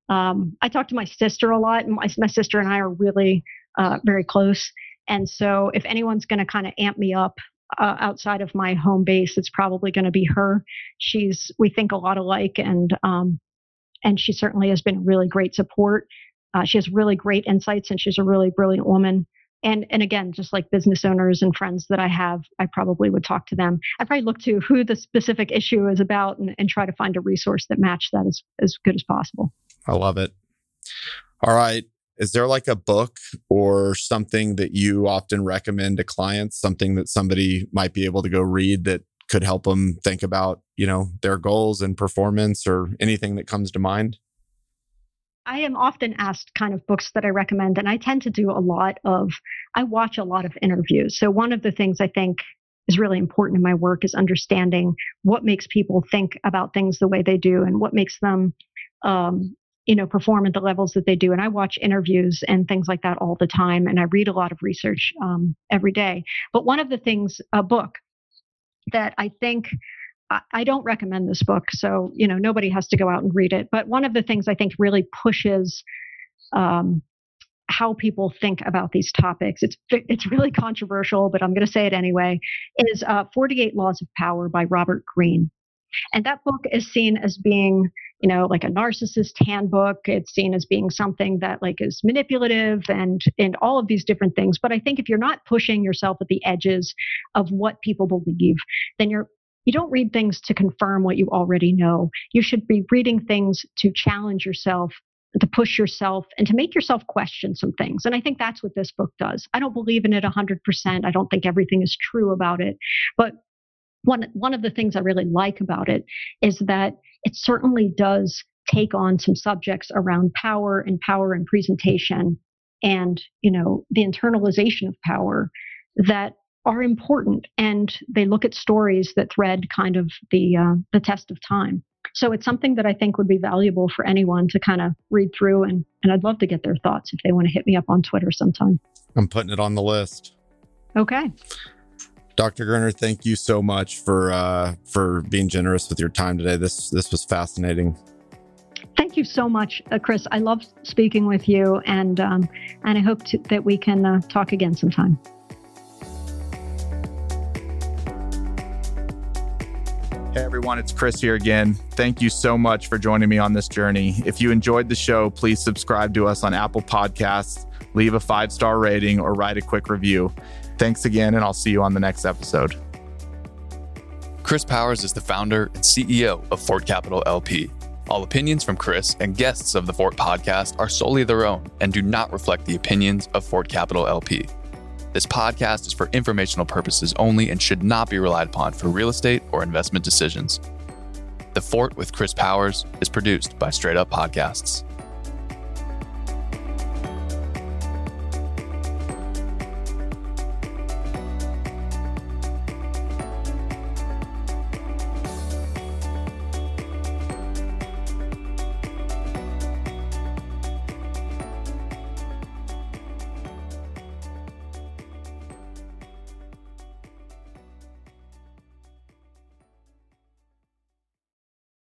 um, i talk to my sister a lot my, my sister and i are really uh, very close and so if anyone's going to kind of amp me up uh, outside of my home base, it's probably going to be her. She's we think a lot alike, and um, and she certainly has been really great support. Uh, she has really great insights, and she's a really brilliant woman. And and again, just like business owners and friends that I have, I probably would talk to them. I probably look to who the specific issue is about and, and try to find a resource that match that as as good as possible. I love it. All right. Is there like a book or something that you often recommend to clients, something that somebody might be able to go read that could help them think about, you know, their goals and performance or anything that comes to mind? I am often asked kind of books that I recommend, and I tend to do a lot of, I watch a lot of interviews. So, one of the things I think is really important in my work is understanding what makes people think about things the way they do and what makes them um, you know, perform at the levels that they do. And I watch interviews and things like that all the time. And I read a lot of research um, every day. But one of the things, a book that I think I don't recommend this book, so you know nobody has to go out and read it. But one of the things I think really pushes um, how people think about these topics. It's it's really controversial, but I'm going to say it anyway. Is uh, 48 Laws of Power by Robert Greene, and that book is seen as being you know like a narcissist handbook it's seen as being something that like is manipulative and and all of these different things but i think if you're not pushing yourself at the edges of what people believe then you're you don't read things to confirm what you already know you should be reading things to challenge yourself to push yourself and to make yourself question some things. And I think that's what this book does. I don't believe in it 100%. I don't think everything is true about it. But one, one of the things I really like about it is that it certainly does take on some subjects around power and power and presentation and you know the internalization of power that are important and they look at stories that thread kind of the uh, the test of time so it's something that i think would be valuable for anyone to kind of read through and and i'd love to get their thoughts if they want to hit me up on twitter sometime i'm putting it on the list okay Dr. Gurner, thank you so much for uh, for being generous with your time today. This this was fascinating. Thank you so much, uh, Chris. I love speaking with you, and um, and I hope to, that we can uh, talk again sometime. Hey everyone, it's Chris here again. Thank you so much for joining me on this journey. If you enjoyed the show, please subscribe to us on Apple Podcasts, leave a five star rating, or write a quick review. Thanks again, and I'll see you on the next episode. Chris Powers is the founder and CEO of Fort Capital LP. All opinions from Chris and guests of the Fort podcast are solely their own and do not reflect the opinions of Fort Capital LP. This podcast is for informational purposes only and should not be relied upon for real estate or investment decisions. The Fort with Chris Powers is produced by Straight Up Podcasts.